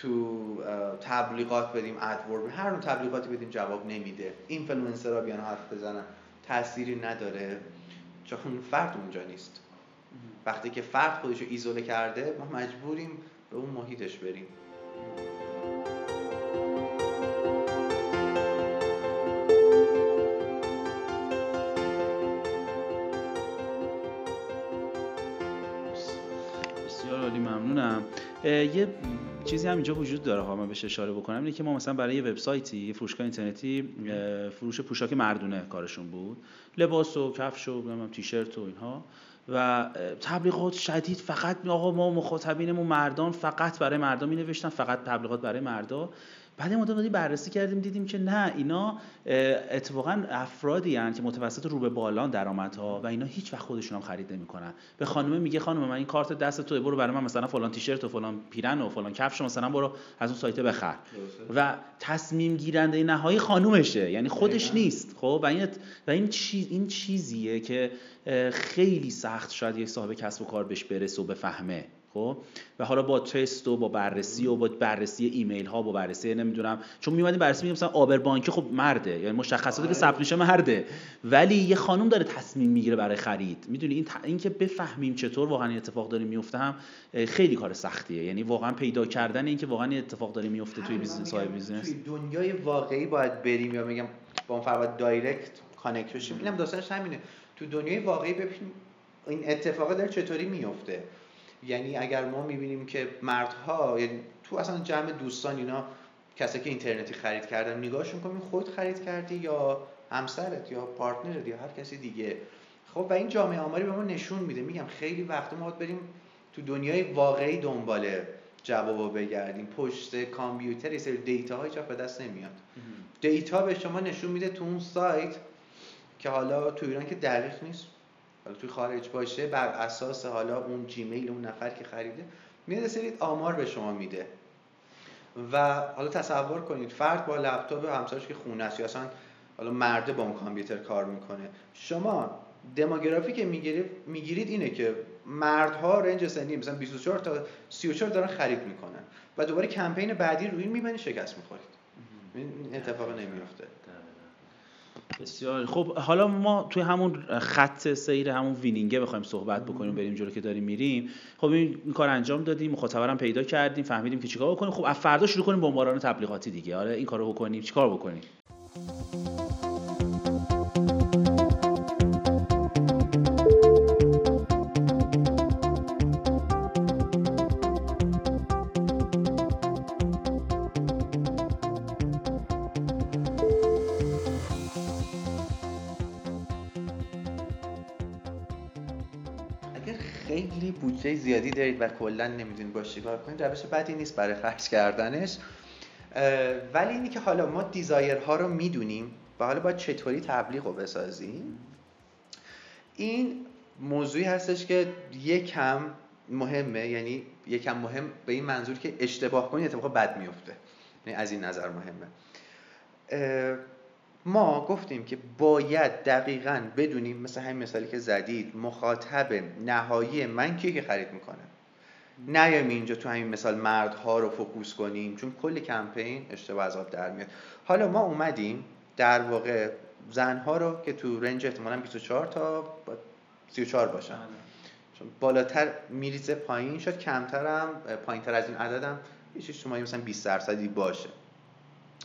Speaker 2: تو تبلیغات بدیم AdWords هر نوع تبلیغاتی بدیم جواب نمیده. اینفلوئنسرها بیان حرف بزنن. تأثیری نداره. چون فرد اونجا نیست. وقتی که فرد خودش رو ایزوله کرده ما مجبوریم به اون محیطش بریم.
Speaker 1: بسیار عالی ممنونم. یه چیزی هم اینجا وجود داره ها من بهش اشاره بکنم اینه که ما مثلا برای یه وبسایتی یه فروشگاه اینترنتی فروش پوشاک مردونه کارشون بود. لباس و کفش و تیشرت و اینها. و تبلیغات شدید فقط آقا ما مخاطبینمون مردان فقط برای مردان می نوشتن فقط تبلیغات برای مردا بعد مدت بررسی کردیم دیدیم که نه اینا اتفاقا افرادی هن که متوسط رو به بالان درآمدها و اینا هیچ وقت خودشون هم خرید نمی‌کنن. به خانم میگه خانم من این کارت دست تو برو برای من مثلا فلان تیشرت و فلان پیرن و فلان کفش مثلا برو از اون سایت بخر. و تصمیم گیرنده نهایی خانومشه یعنی خودش نیست. خب و این و این چیز این چیزیه که خیلی سخت شاید یک صاحب کسب و کار بهش برسه و بفهمه. خب؟ و حالا با تست و با بررسی و با بررسی ایمیل ها با بررسی نمی‌دونم. چون میومدیم بررسی میگم مثلا آبر بانکی خب مرده. یعنی مشخصاتی که ثبت میشه مرده. ولی یه خانم داره تصمیم می‌گیره برای خرید. می‌دونی؟ این اینکه بفهمیم چطور واقعا این اتفاق داره میفته هم خیلی کار سختیه. یعنی واقعا پیدا کردن اینکه واقعا این اتفاق داره میفته توی business های business.
Speaker 2: توی دنیای واقعی باید بریم یا میگم با اون فرد direct connect بشیم اینم داستانش همینه. تو دنیای واقعی ببینیم این اتفاق داره چطوری میفته یعنی اگر ما می‌بینیم که مردها یعنی تو اصلا جمع دوستان اینا کسی که اینترنتی خرید کردن نگاهشون کنیم خود خرید کردی یا همسرت یا partner ت یا هر کسی دیگه. خب و این جامعه آماری به ما نشون میده. میگم خیلی وقت ما بریم تو دنیای واقعی دنبال جوابو بگردیم. پشت کامپیوتر یه سری دیتا های به دست نمیاد. دیتا به شما نشون میده تو اون سایت که حالا تو ایران که دقیق نیست. حالا توی خارج باشه بر اساس حالا اون جیمیل اون نفر که خریده میاد سری آمار به شما میده. و حالا تصور کنید فرد با لپتاپ همسرش که خونه است یا اصلا حالا مرده با اون کامپیوتر کار می‌کنه. شما دموگرافی که می‌گیرید می‌گیرید اینه که مردها رنج سنی مثلا 24 تا 34 دارن خرید می‌کنن. و دوباره کمپین بعدی روی این می‌بینی شکست می‌خورید. این اتفاق نمیفته
Speaker 1: بسیار خب حالا ما توی همون خط سیر همون وینینگه بخوایم صحبت بکنیم بریم جلو که داریم میریم. خب این کار انجام دادیم مخاطبرم پیدا کردیم فهمیدیم که چیکار بکنیم. خب از فردا شروع کنیم بمباران تبلیغاتی دیگه. آره این کارو بکنیم. چیکار بکنیم؟
Speaker 2: کلا نمی‌دونید باش چیکار کنید. روش بدی نیست برای خرج کردنش. ولی اینی که حالا ما دیزایرها رو می‌دونیم و حالا باید چطوری تبلیغ رو بسازیم این موضوعی هستش که یکم مهمه. یعنی یکم مهم به این منظور که اشتباه کنید اتفاق بد میفته یعنی از این نظر مهمه. ما گفتیم که باید دقیقا بدونیم مثل همین مثالی که زدید مخاطب نهایی من کیه که خرید می‌کنه. نیایم اینجا تو همین مثال مردها رو focus کنیم چون کل کمپین اشتباه از آب در میاد. حالا ما اومدیم در واقع زنها رو که تو range احتمالا 24 تا 34 باشن.
Speaker 1: بله.
Speaker 2: چون بالاتر میریزه پایین شد کمترم پایینتر از این عددم یه چیز شما مثلا 20 درصدی باشه.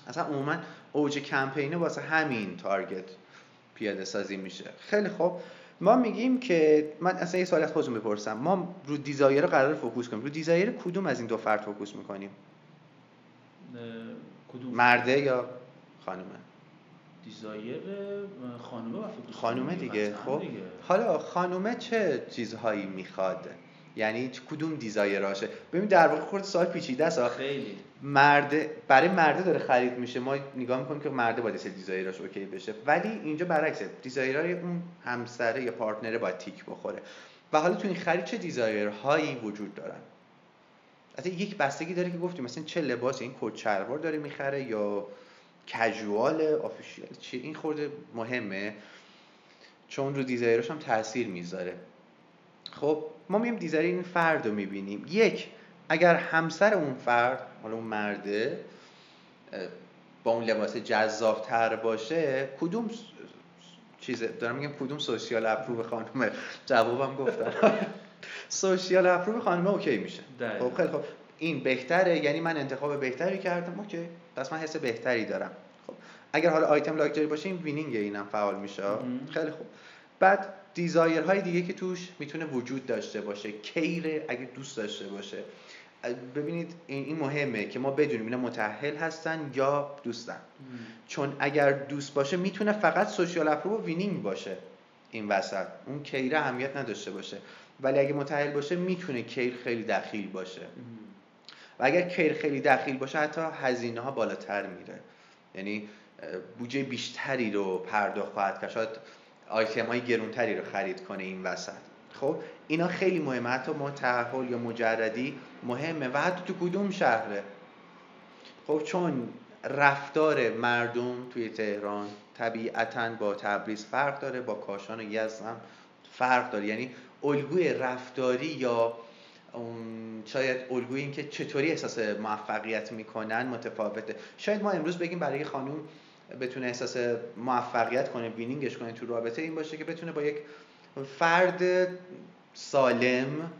Speaker 2: اصلا عموما اوج کمپینه واسه همین target پیاده سازی میشه. خیلی خوب. ما میگیم که من اصلا یه سوال از خودتون بپرسم ما رو desire قرار focus کنیم. رو desire کدوم از این دو فرد focus می‌کنیم؟
Speaker 1: کدوم؟
Speaker 2: مرده یا خانومه؟
Speaker 1: دیزایر خانومه
Speaker 2: خانومه دیگه خب. حالا خانومه چه چیزهایی می‌خواد؟ یعنی کدوم desire اشه؟ ببین در واقع خورده سوال پیچیده است.
Speaker 1: خیلی.
Speaker 2: مرده برای مرده داره خرید میشه. ما نگاه می‌کنیم که مرده باید سه desire اش اوکی بشه. ولی اینجا برعکسه. desire های اون همسره یا partner ه باید تیک بخوره. و حالا تو این خرید چه desire هایی وجود دارن؟ اصلا یک بستگی داره که گفتیم مثلا چه لباسی این کت شلوار داره می‌خره یا casual official چی؟ این خورده مهمه. چون رو desire ش هم تاثیر می‌ذاره. خب ما میایم desire این فرد رو می‌بینیم. یک اگر همسر اون فرد حالا اون مرده با اون لباس جذابتر باشه کدوم چیزه دارم میگم کدوم social approve خانم؟ جوابم گفتم. [LAUGHS] social approve خانم اوکی میشه. خب خیلی خب این بهتره یعنی من انتخاب بهتری کردم. اوکی. پس من حس بهتری دارم. خب اگر حالا item luxury باشه این winning اینم فعال میشه. خیلی خوب. بعد desire های دیگه که توش می‌تونه وجود داشته باشه care اگه دوست داشته باشه. ببینید این مهمه که ما بدونیم اینا متأهل هستن یا دوستن. چون اگر دوست باشه می‌تونه فقط social approve و winning باشه این وسط. اون care ه اهمیت نداشته باشه. ولی اگه متأهل باشه می‌تونه care خیلی دخیل باشه. و اگر care خیلی دخیل باشه حتی هزینه ها بالاتر میره. یعنی بودجه بیشتری رو پرداخت خواهد کرد. شاید آیتم های گرونتری رو خرید کنه این وسط. خب اینا خیلی مهمه. حتی متأهل یا مجردی مهمه و حتی تو کدوم شهره. خب چون رفتار مردم توی تهران طبیعتا با تبریز فرق داره با کاشان و یزد هم فرق داره. یعنی الگوی رفتاری یا شاید الگوی این که چطوری احساس موفقیت می‌کنن متفاوته. شاید ما امروز بگیم برای خانوم بتونه احساس موفقیت کنه وینینگش کنه تو رابطه این باشه که بتونه با یک فرد سالم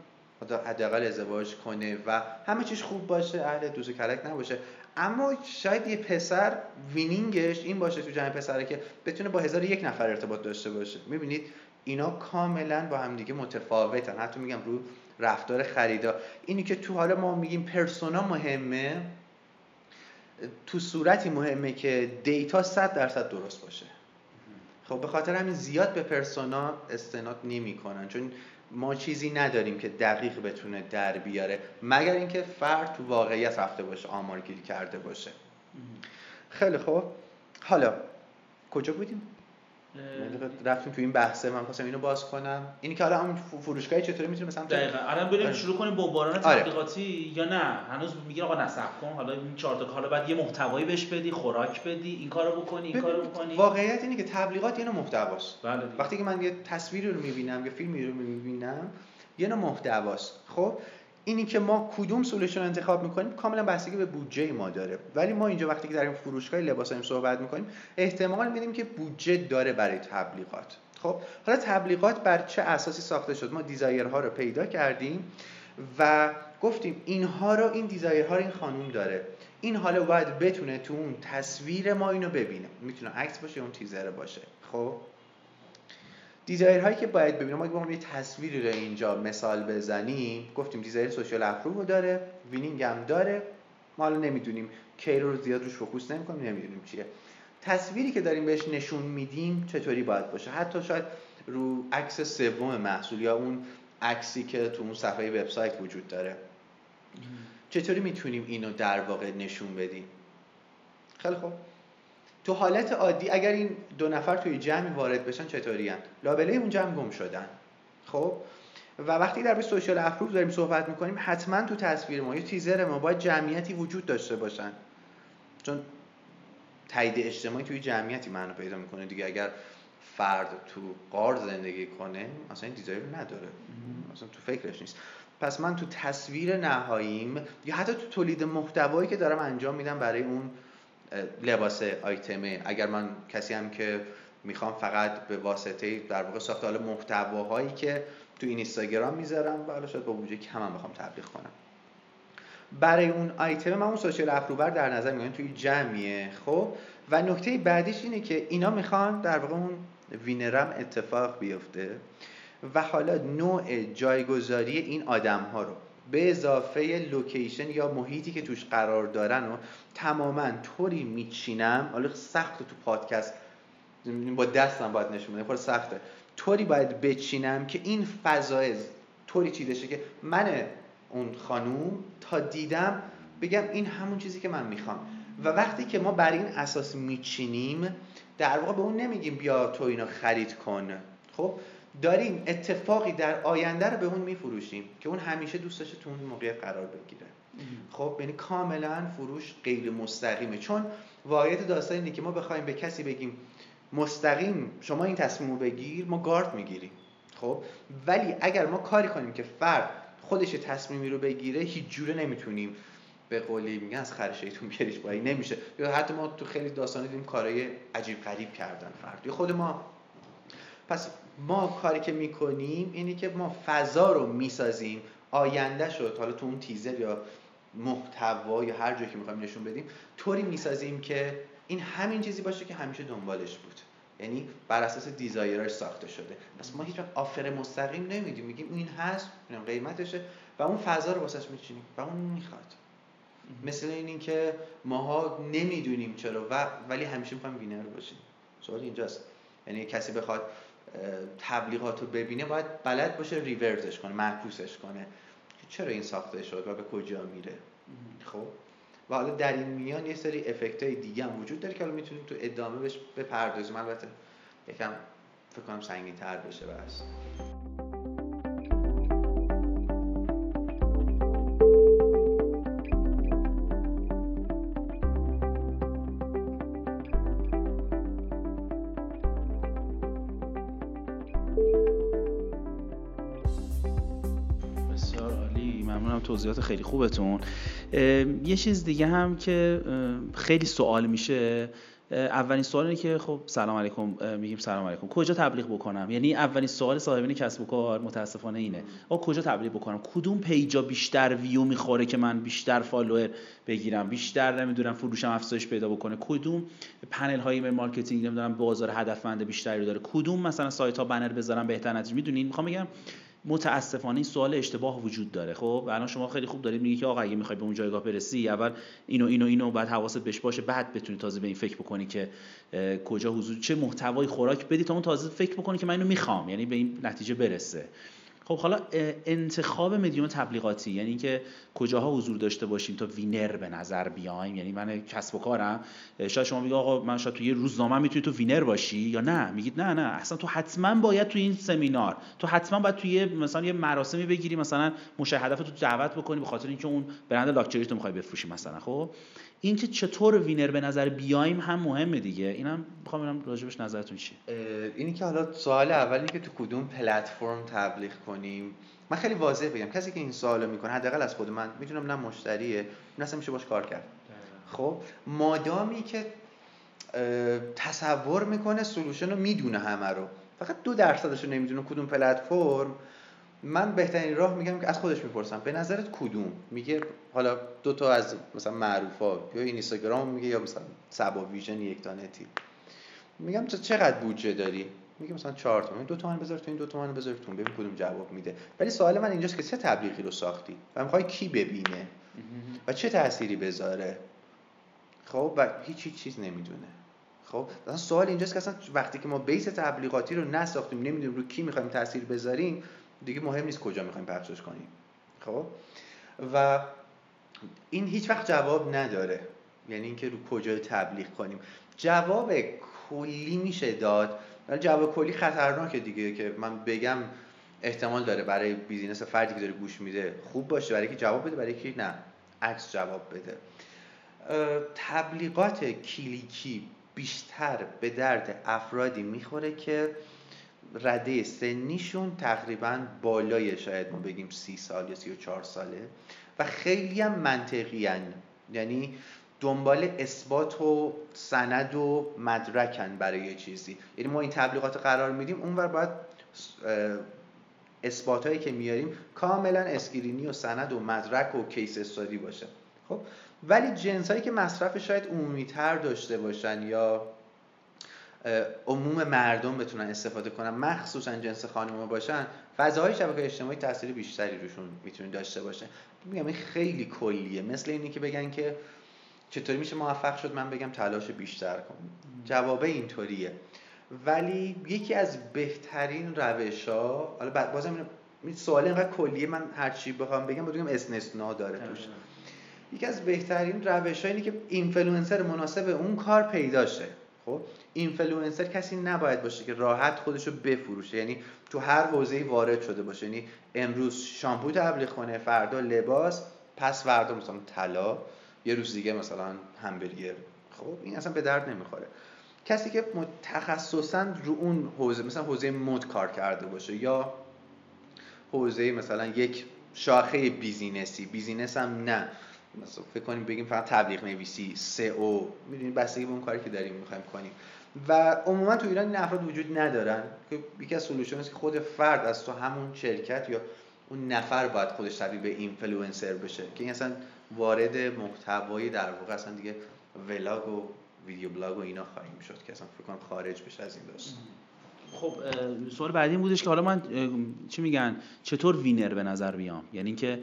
Speaker 2: حداقل ازدواج کنه و همه چیز خوب باشه اهل دوز کلک نباشه. اما شاید یه پسر winning ش این باشه تو جمع پسره که بتونه با هزار یک نفر ارتباط داشته باشه. می‌بینید اینا کاملا با هم دیگه متفاوتن. حتی میگم رو رفتار خریدار اینی که تو حالا ما میگیم persona مهمه تو صورتی مهمه که data 100 درصد درست باشه. خب به خاطر همین زیاد به persona استناد نمی‌کنن چون ما چیزی نداریم که دقیق بتونه در بیاره مگر اینکه فرد تو واقعیت رفته باشه آمارگیری کرده باشه. خیلی خوب. حالا کجا بودیم؟ رفتیم تو این بحثه من خواستم اینو باز کنم. اینی که حالا اون فروشگاهی چطوری می‌تونه مثلا
Speaker 1: دقیقا. الان بریم
Speaker 2: آره.
Speaker 1: شروع کنیم بمباران
Speaker 2: آره.
Speaker 1: تبلیغاتی یا نه؟ هنوز میگین آقا نصب کن حالا این چهار تا حالا بعد یه محتوایی بهش بدی خوراک بدی این کارو بکنی این کارو بکنی.
Speaker 2: واقعیت اینه که تبلیغات یه نوع محتواست.
Speaker 1: بله.
Speaker 2: وقتی که من یه تصویری رو می‌بینم یا فیلمی رو می‌بینم یه نوع محتواست. خب؟ اینی که ما کدوم سولوشن انتخاب می‌کنیم کاملا بستگی به بودجه ما داره. ولی ما اینجا وقتی که در این فروشگاه لباس داریم صحبت می‌کنیم احتمال میدیم که بودجه داره برای تبلیغات. خب حالا تبلیغات بر چه اساسی ساخته شد؟ ما دیزایرها رو پیدا کردیم و گفتیم اینها رو این دیزایرها رو این خانوم داره. این حالا باید بتونه تو اون تصویر ما اینو ببینه. می‌تونه عکس باشه اون تیزر باشه. خب؟ desire هایی که باید ببینیم ما اگه بخوام یه تصویری رو اینجا مثال بزنیم گفتیم desire social approve رو داره winning هم داره. ما حالا نمی‌دونیم care رو زیاد روش focus نمی‌کنیم نمی‌دونیم چیه. تصویری که داریم بهش نشون میدیم چطوری باید باشه؟ حتی شاید رو عکس سوم محصول یا اون عکسی که تو اون صفحه وبسایت وجود داره. چطوری می‌تونیم اینو در واقع نشون بدیم؟ خیلی خوب. تو حالت عادی اگر این دو نفر توی جمعی وارد بشن چطوری هن؟ لابلای اون جمع گم شدن. خب؟ و وقتی در به سوشال اپروف داریم صحبت می‌کنیم حتما تو تصویر ما یا تیزر ما باید جمعیتی وجود داشته باشن. چون تایید اجتماعی توی جمعیتی معنا پیدا می‌کنه دیگه. اگر فرد تو قار زندگی کنه اصلا این دیزایر نداره. اصلا تو فکرش نیست. پس من تو تصویر نهاییم یا حتی تو تولید محتوایی که دارم انجام میدم برای اون لباس آیتمه. اگر من کسی هم که می‌خوام فقط به واسطه در واقع ساخت حالا محتواهایی که تو این اینستاگرام می‌ذارم و حالا شاید با بودجه کم هم بخوام تبلیغ کنم. برای اون آیتم من اون social approval در نظر می‌گیرم توی جمعیه خب؟ و نکته بعدیش اینه که اینا می‌خوان در واقع اون winner م اتفاق بیفته و حالا نوع جایگذاری این آدم ها رو. به اضافه لوکیشن یا محیطی که توش قرار دارن و تماما طوری میچینم. حالا سخت تو پادکست با دستم باید نشون بدم سخته. طوری باید بچینم که این فضای طوری چیده که من اون خانوم تا دیدم بگم این همون چیزی که من می‌خوام. و وقتی که ما بر این اساس میچینیم در واقع به اون نمیگیم بیا تو اینو خرید کن. خب؟ داریم اتفاقی در آینده رو به اون میفروشیم که اون همیشه دوست داشته تو اون موقع قرار بگیره. خب یعنی کاملا فروش غیر مستقیمه. چون واقعیت داستان اینه که ما بخوایم به کسی بگیم مستقیم شما این تصمیم رو بگیر ما گارد می‌گیریم. خب ولی اگر ما کاری کنیم که فرد خودش تصمیمی رو بگیره هیچ جوره نمی‌تونیم به قولی میگن از خرشیتون بیاریش بایی نمیشه. یا حتی ما تو خیلی داستانی دیدیم کارهای عجیب غریب کردن فرد. خود ما. پس ما کاری که می‌کنیم اینه که ما فضا رو می‌سازیم آینده شد حالا تو اون تیزر یا محتوا یا هر جایی که می‌خوایم نشون بدیم طوری می‌سازیم که این همین چیزی باشه که همیشه دنبالش بود. یعنی بر اساس دیزایرش ساخته شده. پس ما هیچ وقت آفر مستقیم نمیدیم میگیم این هست قیمتشه و اون فضا رو واسش میچینیم و اون می‌خواد. مثل این که ماها نمی‌دونیم چرا و ولی همیشه می‌خوایم وینر باشیم. سوال اینجاست. یعنی کسی بخواد تبلیغات رو ببینه باید بلد باشه ریورزش کنه معکوسش کنه. چرا این ساخته شد و به کجا میره؟ خب؟ و حالا در این میان یه سری افکت های دیگه هم وجود داره که حالا می‌تونیم تو ادامه بهش بپردازیم. البته یکم فکر کنم سنگین تر بشه بس
Speaker 1: توضیحات خیلی خوبتون. یه چیز دیگه هم که خیلی سوال میشه. اولین سوال اینه که خب سلام علیکم میگیم سلام علیکم. کجا تبلیغ بکنم؟ یعنی اولین سوال صاحبین کسب و کار متاسفانه اینه. آ کجا تبلیغ بکنم؟ کدوم پیجا بیشتر ویو می‌خوره که من بیشتر فالوور بگیرم؟ بیشتر نمی‌دونم فروشم افزایش پیدا بکنه. کدوم پنل های email marketing نمی‌دونم بازار هدفمند بیشتری رو داره؟ کدوم مثلا سایت ها بنر بذارم بهتر نتیجه؟ می‌دونین؟ می‌خوام بگم متاسفانه این سوال اشتباه وجود داره. خب الان شما خیلی خوب دارید میگی که آقا اگه می‌خوای به اون جایگاه برسی اول اینو اینو اینو بعد حواست بهش باشه بعد بتونی تازه به این فکر بکنی که کجا حضور چه محتوای خوراک بدی تا اون تازه فکر بکنی که من اینو می‌خوام یعنی به این نتیجه برسه. خب حالا انتخاب مدیوم تبلیغاتی یعنی اینکه کجاها حضور داشته باشیم تا winner به نظر بیایم؟ یعنی من کسب و کارم. شاید شما بگید آقا من شاید تو یه روزنامه می‌تونی تو winner باشی یا نه؟ میگید نه نه. اصلا تو حتما باید تو این سمینار تو حتما باید توی مثلا یه مراسمی بگیری مثلا مشاهده تو دعوت بکنی به خاطر اینکه اون برند لاکچری تو می‌خوای بفروشی مثلا. خب؟ اینکه چطور winner به نظر بیایم هم مهمه دیگه. اینم می‌خوام ببینم راجبش نظرتون چیه.
Speaker 2: اینی که حالا سوال اولی که تو کدوم پلتفرم تبلیغ کنیم. من خیلی واضح بگم کسی که این سوالو می‌کنه حداقل از خود من می‌تونم نه مشتریه این اصلا میشه باش کار کرد. خب مادامی که تصور می‌کنه solution رو می‌دونه همه رو. فقط دو درصدش رو نمی‌دونه کدوم پلتفرم. من بهترین راه میگم که از خودش می‌پرسم. به نظرت کدوم؟ میگه حالا دو تا از مثلا معروفا یا این اینستاگرام میگه یا مثلا سبا ویژن یک دانتی میگم چقدر بودجه داری؟ میگه مثلا 4 تومن دو تومن بذار تو این دو تومن بذار تو ببین کدوم جواب میده. ولی سوال من اینجاست که چه تبلیغی رو ساختی و می‌خوای کی ببینه؟ و چه تأثیری بذاره؟ خب و هیچ چیز نمی‌دونه. خب مثلا سوال اینجاست که اصلا وقتی که ما بیس تبلیغاتی رو نساختیم نمی‌دونیم رو کی می‌خوایم تاثیر بذاریم دیگه مهم نیست کجا می‌خوایم پخشش کنیم. خب؟ و این هیچ وقت جواب نداره. یعنی اینکه رو کجا تبلیغ کنیم. جواب کلی میشه داد. ولی جواب کلی خطرناکه دیگه که من بگم احتمال داره برای بیزینس فردی که داره گوش میده خوب باشه. برای که جواب بده برای که نه عکس جواب بده. تبلیغات کلیکی بیشتر به درد افرادی می‌خوره که رده سنیشون تقریبا بالای شاید ما بگیم سی سال یا سی و چهار ساله و خیلی هم منطقی هن. یعنی دنبال اثبات و سند و مدرکن برای یه چیزی. یعنی ما این تبلیغات قرار میدیم اونور باید اثبات هایی که میاریم کاملا screen ی و سند و مدرک و case study باشه. خب؟ ولی جنس هایی که مصرف شاید عمومی تر داشته باشن یا عموم مردم بتونن استفاده کنن مخصوصا جنس خانم باشن فضاهای شبکه اجتماعی تاثیر بیشتری روشون می‌تونه داشته باشه. میگم این خیلی کلیه. مثل اینی که بگن که چطوری میشه موفق شد من بگم تلاش بیشتر کن. جوابه اینطوریه. ولی یکی از بهترین روش ها حالا بازم این سوال اینقدر کلیه من هر چی بخوام بگم بگم استثنا داره توش. یکی از بهترین روش اینه که اینفلوئنسر مناسب اون کار پیدا شه خب اینفلوئنسر کسی نباید باشه که راحت خودشو بفروشه. یعنی تو هر حوزه‌ای وارد شده باشه. یعنی امروز شامپو تبلیغ کنه فردا لباس پس فردا مثلا طلا یه روز دیگه مثلا همبرگر. خب این اصلا به درد نمی‌خوره. کسی که تخصصا رو اون حوزه مثلا حوزه مد کار کرده باشه یا حوزه مثلا یک شاخه business ی business هم نه. مثلا فکر کنیم بگیم فقط تبلیغ نویسی SEO می‌دونید بستگی به اون کاری که داریم می‌خوایم کنیم. و عموما تو ایران این افراد وجود ندارن که یکی از solution که خود فرد از تو همون شرکت یا اون نفر باید خودش تبدیل به اینفلوئنسر بشه که این اصلا وارد محتوایی در واقع اصلا دیگه vlog و video blog و اینا خواهیم شد که اصلا فکر کنم خارج بشه از این داستان.
Speaker 1: خب سوال بعدی این بودش که حالا من چی میگن؟ چطور winner به نظر بیام؟ یعنی اینکه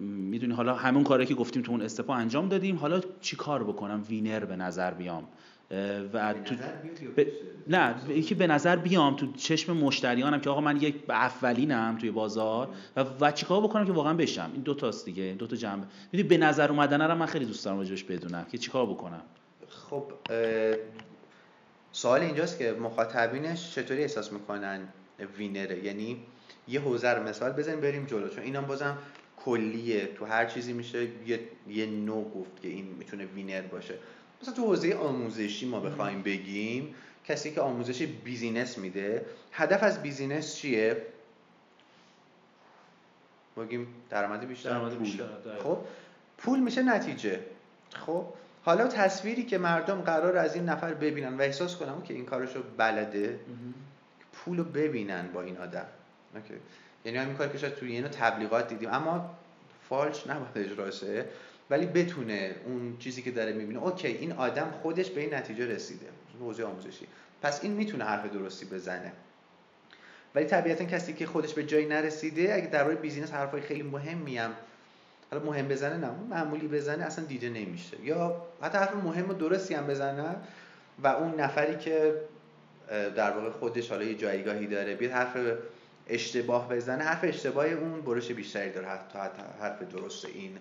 Speaker 1: می‌دونی حالا همون کاری که گفتیم تو اون استفا انجام دادیم. حالا چی کار بکنم winner به نظر بیام؟
Speaker 2: و تو
Speaker 1: ب... نه یکی به نظر بیام تو چشم مشتریانم که آقا من یک اولینم توی بازار و, و چیکار بکنم که واقعا بشم؟ این دو تاست دیگه دو تا جنبه. می‌دونی به نظر اومدن رو من خیلی دوست دارم راجبش بدونم که چیکار بکنم.
Speaker 2: خب سوال اینجاست که مخاطبینش چطوری احساس می‌کنن winner ه؟ یعنی یه حوزه رو مثال بزنیم بریم جلو. چون اینم بازم کلیه. تو هر چیزی میشه یه, یه نوع گفت که این می‌تونه winner باشه. مثلا تو حوزه آموزشی ما بخوایم بگیم کسی که آموزش business میده هدف از business چیه؟ بگیم درآمد بیشتر
Speaker 1: درآمد بیشتر
Speaker 2: خب؟ پول میشه نتیجه. خب؟ حالا تصویری که مردم قرار از این نفر ببینن و احساس کنن که این کارشو بلده پول رو ببینن با این آدم. Okay. یعنی همین کاری که شاید توی اینو تبلیغات دیدیم. اما false نباید اجراشه ولی بتونه اون چیزی که داره می‌بینه. okay این آدم خودش به این نتیجه رسیده. حوزه آموزشی. پس این می‌تونه حرف درستی بزنه. ولی طبیعتا کسی که خودش به جایی نرسیده اگه درباره business حرفای خیلی مهمی هم حالا مهم بزنه نه معمولی بزنه اصلا دیده نمیشه. یا حتی حرف مهم و درستی هم بزنه و اون نفری که در واقع خودش حالا یه جایگاهی داره بیاد حرف اشتباه بزنه حرف اشتباه اون برش بیشتری داره تا حرف درست این.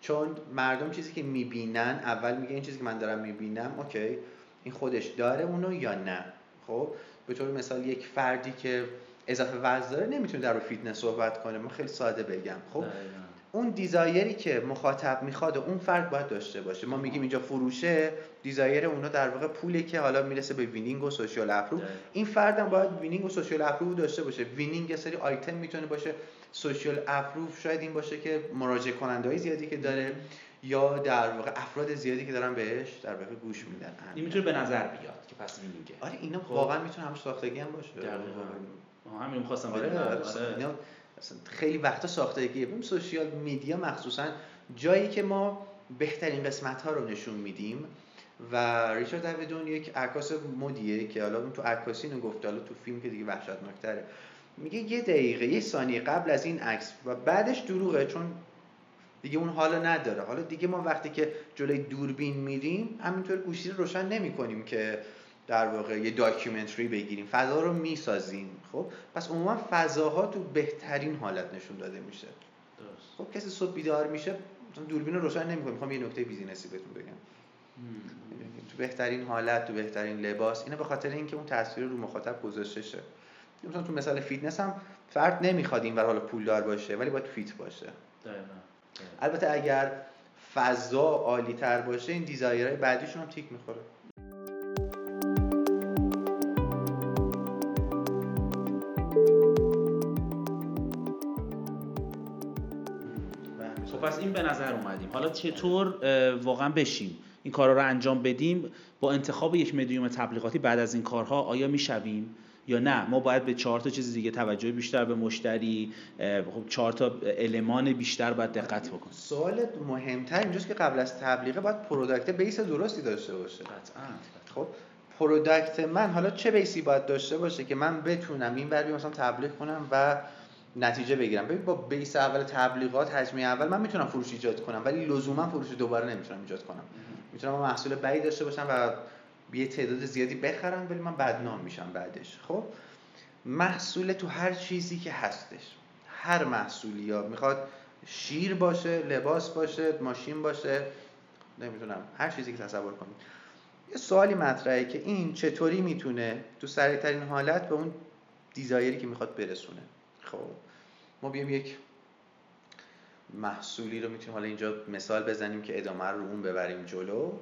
Speaker 2: چون مردم چیزی که می‌بینن اول میگه این چیزی که من دارم می‌بینم okay این خودش داره اونو یا نه؟ خب به طور مثال یک فردی که اضافه وزن داره نمی‌تونه در رو فیتنس صحبت کنه من خیلی ساده بگم. خب اون desire ی که مخاطب می‌خواد اون فرد باید داشته باشه. ما میگیم اینجا فروشه desire اونا در واقع پولی که حالا می‌رسه به winning و social approve این فردم باید winning و social approve داشته باشه. winning یه سری آیتم می‌تونه باشه. social approve شاید این باشه که مراجعه کننده های زیادی که داره یا در واقع افراد زیادی که دارن بهش در واقع گوش میدن.
Speaker 1: این می‌تونه به نظر بیاد که پس وینینگه.
Speaker 2: آره اینا خب. واقعا می‌تونه همش ساختگی هم باشه.
Speaker 1: همین می‌خواستم
Speaker 2: آره, آره. خیلی وقتا ساختگیه ببین سوشیال میدیا مخصوصا جایی که ما بهترین قسمت ها رو نشون میدیم. و ریچارد اویدون یک عکاس مدیه که حالا اون تو عکاسی اینو گفته حالا تو فیلم که دیگه وحشتناکتره. میگه یه دقیقه یه ثانیه قبل از این عکس و بعدش دروغه چون دیگه اون حالا نداره. حالا دیگه ما وقتی که جلوی دوربین میریم همینطور گوشی رو روشن نمی کنیم که در واقع یه documentary ی بگیریم فضا رو می‌سازیم خب؟ پس عموما فضاها تو بهترین حالت نشون داده میشه. درست. خب کسی صبح بیدار میشه دوربین رو روشن نمی‌کنه. می‌خوام یه نکته business ی بهتون بگم. تو بهترین حالت تو بهترین لباس اینه به خاطر اینکه اون تاثیر رو مخاطب گذاشته شه. مثلا تو مثال فیتنس هم فرد نمی‌خواد این حالا پولدار باشه ولی باید فیت باشه. دقیقا. البته اگر فضا عالی تر باشه این دیزایرهای بعدیشون هم تیک می‌خوره.
Speaker 1: حالا چطور واقعا بشیم. این کارا رو انجام بدیم. با انتخاب یک مدیوم تبلیغاتی بعد از این کارها آیا می‌شویم یا نه؟ ما باید به چهار تا چیز دیگه توجه بیشتر به مشتری خب چهار تا المان بیشتر باید دقت بکنیم.
Speaker 2: سوال مهمتر اینجاست که قبل از تبلیغه باید product base درستی داشته باشه. خب product من حالا چه base ی باید داشته باشه که من بتونم این بر مثلا تبلیغ کنم و نتیجه بگیرم. ببین با base اول تبلیغات حجمی اول من می‌تونم فروش ایجاد کنم ولی لزوما فروش دوباره نمی‌تونم ایجاد کنم. می‌تونم محصول بدی داشته باشم و یه تعداد زیادی بخرم ولی من بدنام میشم بعدش. خب؟ محصول تو هر چیزی که هستش. هر محصولی یا می‌خواد شیر باشه لباس باشه ماشین باشه نمی‌تونم هر چیزی که تصور کنید. یه سوالی مطرحه که این چطوری می‌تونه تو سریعترین حالت به اون دیزایری که می‌خواد برسونه. خب؟ ما بیایم یک محصولی رو می‌تونیم حالا اینجا مثال بزنیم که ادامه رو اون ببریم جلو.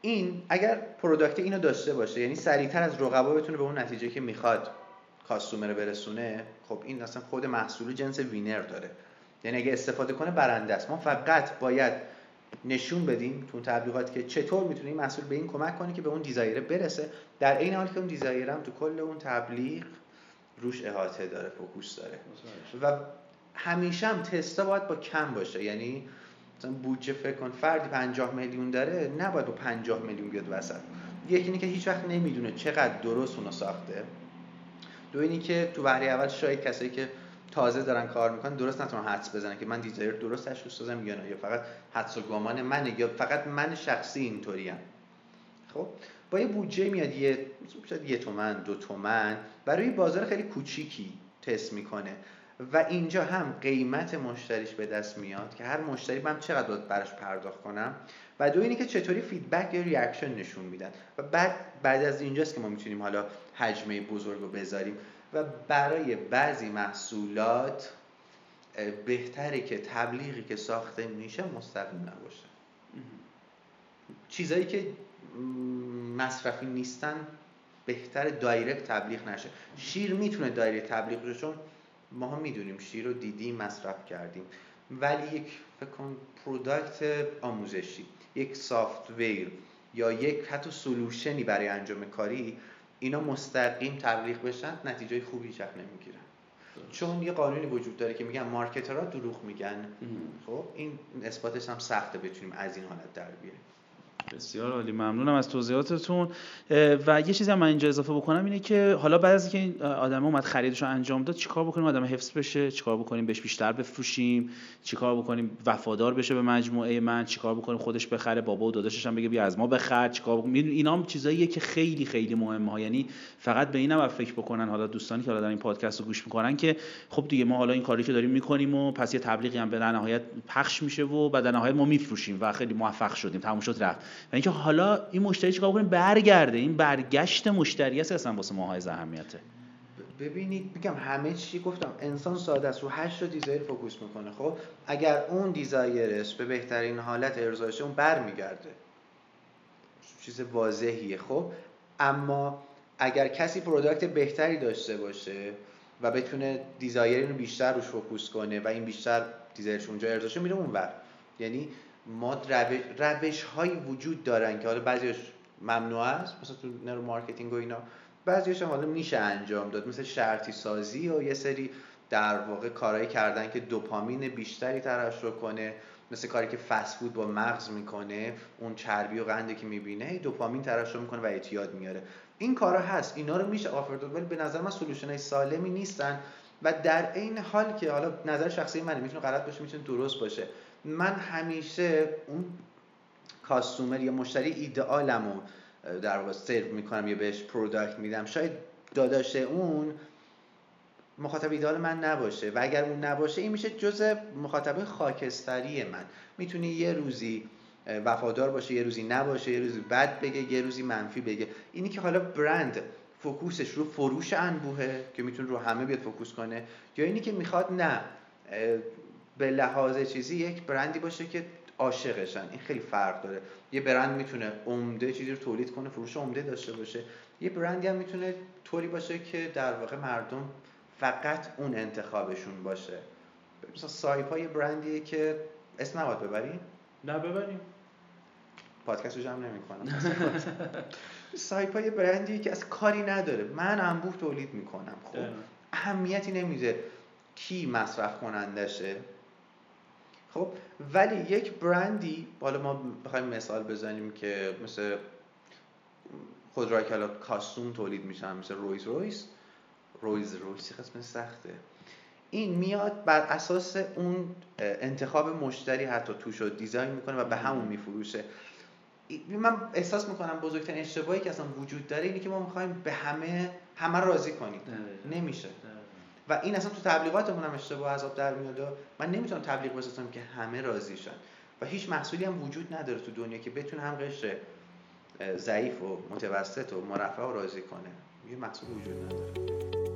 Speaker 2: این اگر product اینو داشته باشه یعنی سریعتر از رقبا بتونه به اون نتیجه که می‌خواد customer برسونه خب این اصلا خود محصول جنس winner داره. یعنی اگه استفاده کنه برنده است. ما فقط باید نشون بدیم تو تبلیغات که چطور می‌تونه این محصول به این کمک کنه که به اون desire ه برسه. در این حال که اون desire هم تو کل اون تبلیغ روش احاطه داره focus داره. و همیشه هم تستا باید با کم باشه. یعنی مثلا بودجه فکر کن فردی 50 میلیون داره نباید با 50 میلیون بیاد وسط. یکی اینه که هیچ وقت نمی‌دونه چقدر درست اونو ساخته. دو اینی که تو وهله اول شاید کسایی که تازه دارن کار می‌کنن درست نتونن حدس بزنن که من دیزایر درست تشخیص دادم یا نه یا فقط حدس و گمان منه یا فقط من شخصی اینطوریم خب؟ با یه بودجه میاد یه شاید یه تومن دو تومن برای بازار خیلی کوچیکی تست می‌کنه. و اینجا هم قیمت مشتریش به دست میاد که هر مشتری من چقدر باید براش پرداخت کنم؟ و دو اینی که چطوری feedback یا reaction نشون میدن. و بعد بعد از اینجاست که ما می‌تونیم حالا حجمه بزرگ رو بذاریم. و برای بعضی محصولات بهتره که تبلیغی که ساخته میشه مستقیم نباشه. چیزایی که مصرفی نیستن بهتر direct تبلیغ نشه. شیر می‌تونه direct تبلیغ بشه چون ما هم می‌دونیم شیر رو دیدیم مصرف کردیم. ولی یک فکر کن product آموزشی یک software یا یک حتی solution ی برای انجام کاری اینا مستقیم تبلیغ بشن نتیجه خوبی چک نمی‌گیرن. چون یه قانونی وجود داره که میگن marketer ها دروغ میگن. خب این اثباتش هم سخته بتونیم از این حالت در بیاریم.
Speaker 1: بسیار عالی. ممنونم از توضیحاتتون. و یه چیزی هم من اینجا اضافه بکنم اینه که حالا بعد از اینکه این آدم اومد خریدش رو انجام داد چیکار بکنیم؟ آدم حفظ بشه چیکار بکنیم؟ بهش بیشتر بفروشیم. چیکار بکنیم؟ وفادار بشه به مجموعه من. چیکار بکنیم؟ خودش بخره بابا و داداشش هم بگه بیا از ما بخر. چیکار بکنیم اینا هم چیزاییه که خیلی خیلی مهمه یعنی فقط به اینم فکر بکنن حالا دوستانی که حالا در این پادکست رو گوش می‌کنن که خب دیگه ما حالا این کاری که داریم می‌کنیم و پس یه تبلیغی هم به نهایت پخش میشه و بعد نهایت ما میفروشیم و خیلی موفق شدیم. تموم رفت. و اینکه حالا این مشتری چیکار کنیم برگرده. این برگشت مشتری است اصلا واسه ما حائز اهمیته.
Speaker 2: ببینید میگم همه چی گفتم. انسان ساده است. رو هشت desire focus می‌کنه. خب اگر اون desire ش به بهترین حالت ارضا شه اون برمیگرده. چیز واضحیه. خب اما اگر کسی product بهتری داشته باشه و بتونه desire رو بیشتر روش focus کنه و این بیشتر desire ش اونجا ارضا شه میره اونور. یعنی ما روش, هایی وجود دارن که حالا بعضیش ممنوع است مثلا تو neuromarketing و اینا بعضیش هم حالا میشه انجام داد مثل شرطی سازی و یه سری در واقع کارهایی کردن که دوپامین بیشتری ترشح کنه مثل کاری که فست فود با مغز می‌کنه اون چربی و قندی که می‌بینه دوپامین ترشح می‌کنه و اعتیاد میاره. این کارا هست اینا رو میشه offer داد ولی به نظر من solution های سالمی نیستن و در این حال که حالا نظر شخصی منه می‌تونه غلط باشه می‌تونه درست باشه. من همیشه اون customer یا مشتری ایدئالمو در واقع سرو می‌کنم یا بهش product میدم. شاید داداش اون مخاطب ایدئال من نباشه و اگر اون نباشه این میشه جز مخاطبه خاکستری من. می‌تونی یه روزی وفادار باشه یه روزی نباشه یه روزی بد بگه یه روزی منفی بگه. اینی که حالا برند focus ش رو فروش انبوهه که می‌تونه رو همه بیاد focus کنه یا اینی که می‌خواد نه به لحاظ چیزی یک برندی باشه که عاشقشن. این خیلی فرق داره. یه برند می‌تونه عمده چیزی رو تولید کنه فروش عمده داشته باشه. یه برندی هم می‌تونه طوری باشه که در واقع مردم فقط اون انتخابشون باشه. مثلا سایپا یه برندیه که اسم نباید ببریم
Speaker 1: نه ببریم.
Speaker 2: پادکست رو جمع نمی کنم [LAUGHS] سایپا یه برندی که از کاری نداره. من انبوه تولید می‌کنم. خب اهمیتی نمیده کی مصرف کنندشه خب ولی یک برندی حالا ما بخوایم مثال بزنیم که مثل خودروی که custom تولید میشن مثل Rolls-Royce رویز رویس قسم سخته. این میاد بر اساس اون انتخاب مشتری حتی توش رو دیزاین می‌کنه و به همون میفروشه. من احساس می‌کنم بزرگترین اشتباهی که اصلا وجود داره اینه که ما می‌خوایم به همه همه راضی کنیم. نمیشه. و این اصلا تو تبلیغاتمون هم اشتباه عذاب در میاد من نمی‌تونم تبلیغ بسازم که همه راضی شن. و هیچ محصولی هم وجود نداره تو دنیا که بتونه هم قشر ضعیف و متوسط و مرفع و راضی کنه. یه محصول وجود نداره.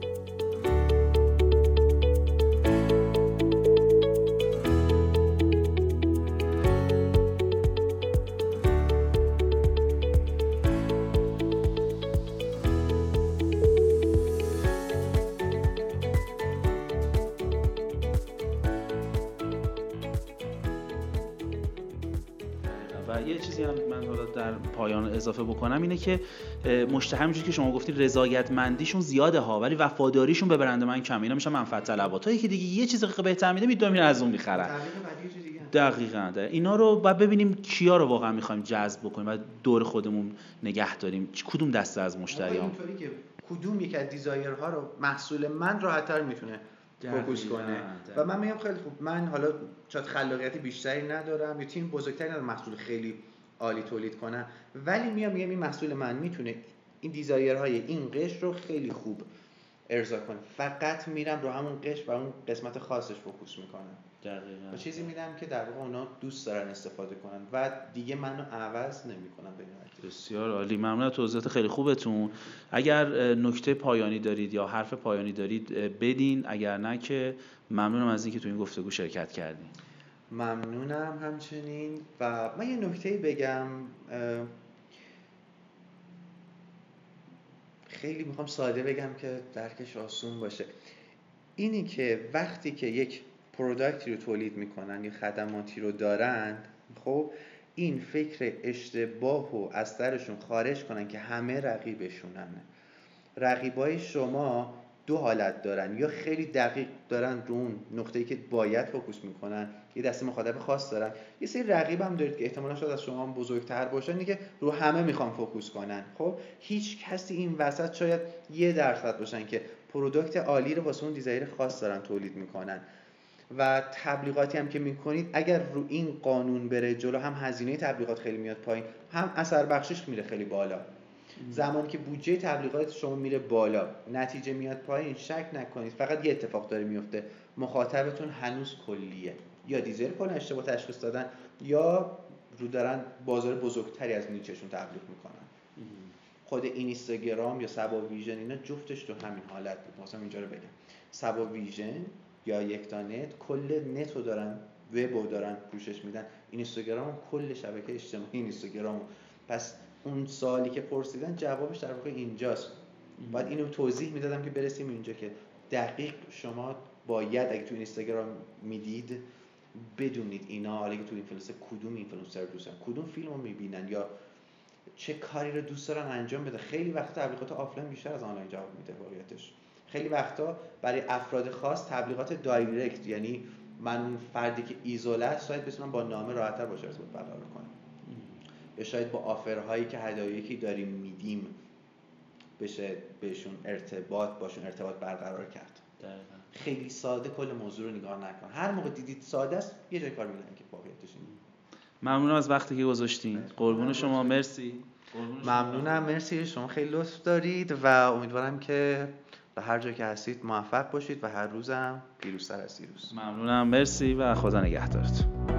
Speaker 1: پایان اضافه بکنم اینه که مشتری همینجوری که شما گفتید رضایتمندیشون زیاده ها ولی وفاداریشون به برند من کم اینا میشه منفعت طلبات. هایی که دیگه یه چیز بهتر میده می‌دونم از اون می‌خرن. دقیقا ده. اینا رو بعد ببینیم کیا رو واقعا می‌خوایم جذب بکنیم و دور خودمون نگه داریم. کدوم دسته از مشتری ها
Speaker 2: که کدوم یک از دیزایرها رو محصول من راحتتر می‌تونه فوکوس کنه. و من میگم خیلی خوب. من حالا شاید خلاقیت بیشتری ندارم. یا تیم بزرگتری ندارم محصول خیلی عالی تولید کنن ولی میام میگم این محصول من می‌تونه این دیزایرهای این قشر رو خیلی خوب ارضا کنه فقط میرم رو همون قشر و اون قسمت خاصش فوکوس می‌کنم.
Speaker 1: دقیقاً.
Speaker 2: و چیزی میدم که در واقع اونا دوست دارن استفاده کنن و دیگه منو عوض نمی‌کنم به
Speaker 1: بسیار عالی. ممنون از توضیحات خیلی خوبتون. اگر نکته پایانی دارید یا حرف پایانی دارید بدین. اگر نه که ممنونم از اینکه تو این گفتگو شرکت کردین.
Speaker 2: ممنونم همچنین. و من یه نکته بگم خیلی می‌خوام ساده بگم که درکش آسون باشه. اینی که وقتی که یک پروداکتی رو تولید می‌کنن یا خدماتی رو دارند خب این فکر اشتباه و از سرشون خارج کنن که همه رقیبشونن. رقیبای شما دو حالت دارن یا خیلی دقیق دارن رو اون نقطه‌ای که باید focus می‌کنن یه دسته مخاطب خاص دارن. یه سری رقیب هم دارید که احتمالا شاید از شما بزرگتر باشن که رو همه می‌خوان focus کنن. خب هیچ کسی این وسط شاید یه درصد باشن که product عالی رو واسه اون desire خاص دارن تولید می‌کنن. و تبلیغاتی هم که می‌کنید اگر رو این قانون بره جلو هم هزینه تبلیغات خیلی میاد پایین هم اثر بخشش میره خیلی بالا. زمانی که بودجه تبلیغات شما میره بالا نتیجه میاد پایین شک نکنید فقط یه اتفاق داره میفته مخاطبتون هنوز کلیه. یا دیزل کلا اشتباه تشخیص دادن یا رو دارن بازار بزرگتری از نیچشون تبلیغ می‌کنن. خود اینستاگرام یا سبا ویژن اینا جفتش تو همین حالت بود. مثلا اینجا رو بگم. سبا ویژن یا یک نت کل نت رو دارن وب دارن پوشش میدن. اینستاگرام کل شبکه اجتماعی اینستاگرام پس اون سوالی که پرسیدن جوابش در واقع اینجاست. باید اینو توضیح می‌دادم که برسیم اینجا که دقیق شما باید اگه تو اینستاگرام می‌دید بدونید اینا حالا که تو اینفلوئنسر کدوم اینفلوئنسر دوست دارن کدوم فیلم رو می‌بینن یا چه کاری رو دوست دارن انجام بده. خیلی وقتا تبلیغات آفلاین بیشتر از آنلاین جواب میده واقعیتش. خیلی وقتا برای افراد خاص تبلیغات دایرکت یعنی من فردی که ایزوله است شاید بتونم با نامه راحتتر باشه ارتباط برقرار کنم. یا شاید با آفرهایی که هدایایی داریم میدیم بشه بهشون ارتباط باشون ارتباط برقرار کرد. خیلی ساده کل موضوع رو نگاه نکن. هر موقع دیدید ساده است یه جای کار میدن که واقعیتش
Speaker 1: ممنونم از وقتی که گذاشتین. قربون شما. مرسی.
Speaker 2: ممنونم. مرسی. شما خیلی لطف دارید و امیدوارم که به هر جا که هستید موفق باشید و هر روزم پیروزتر از دیروز.
Speaker 1: ممنونم. مرسی و خدا نگهدارتون.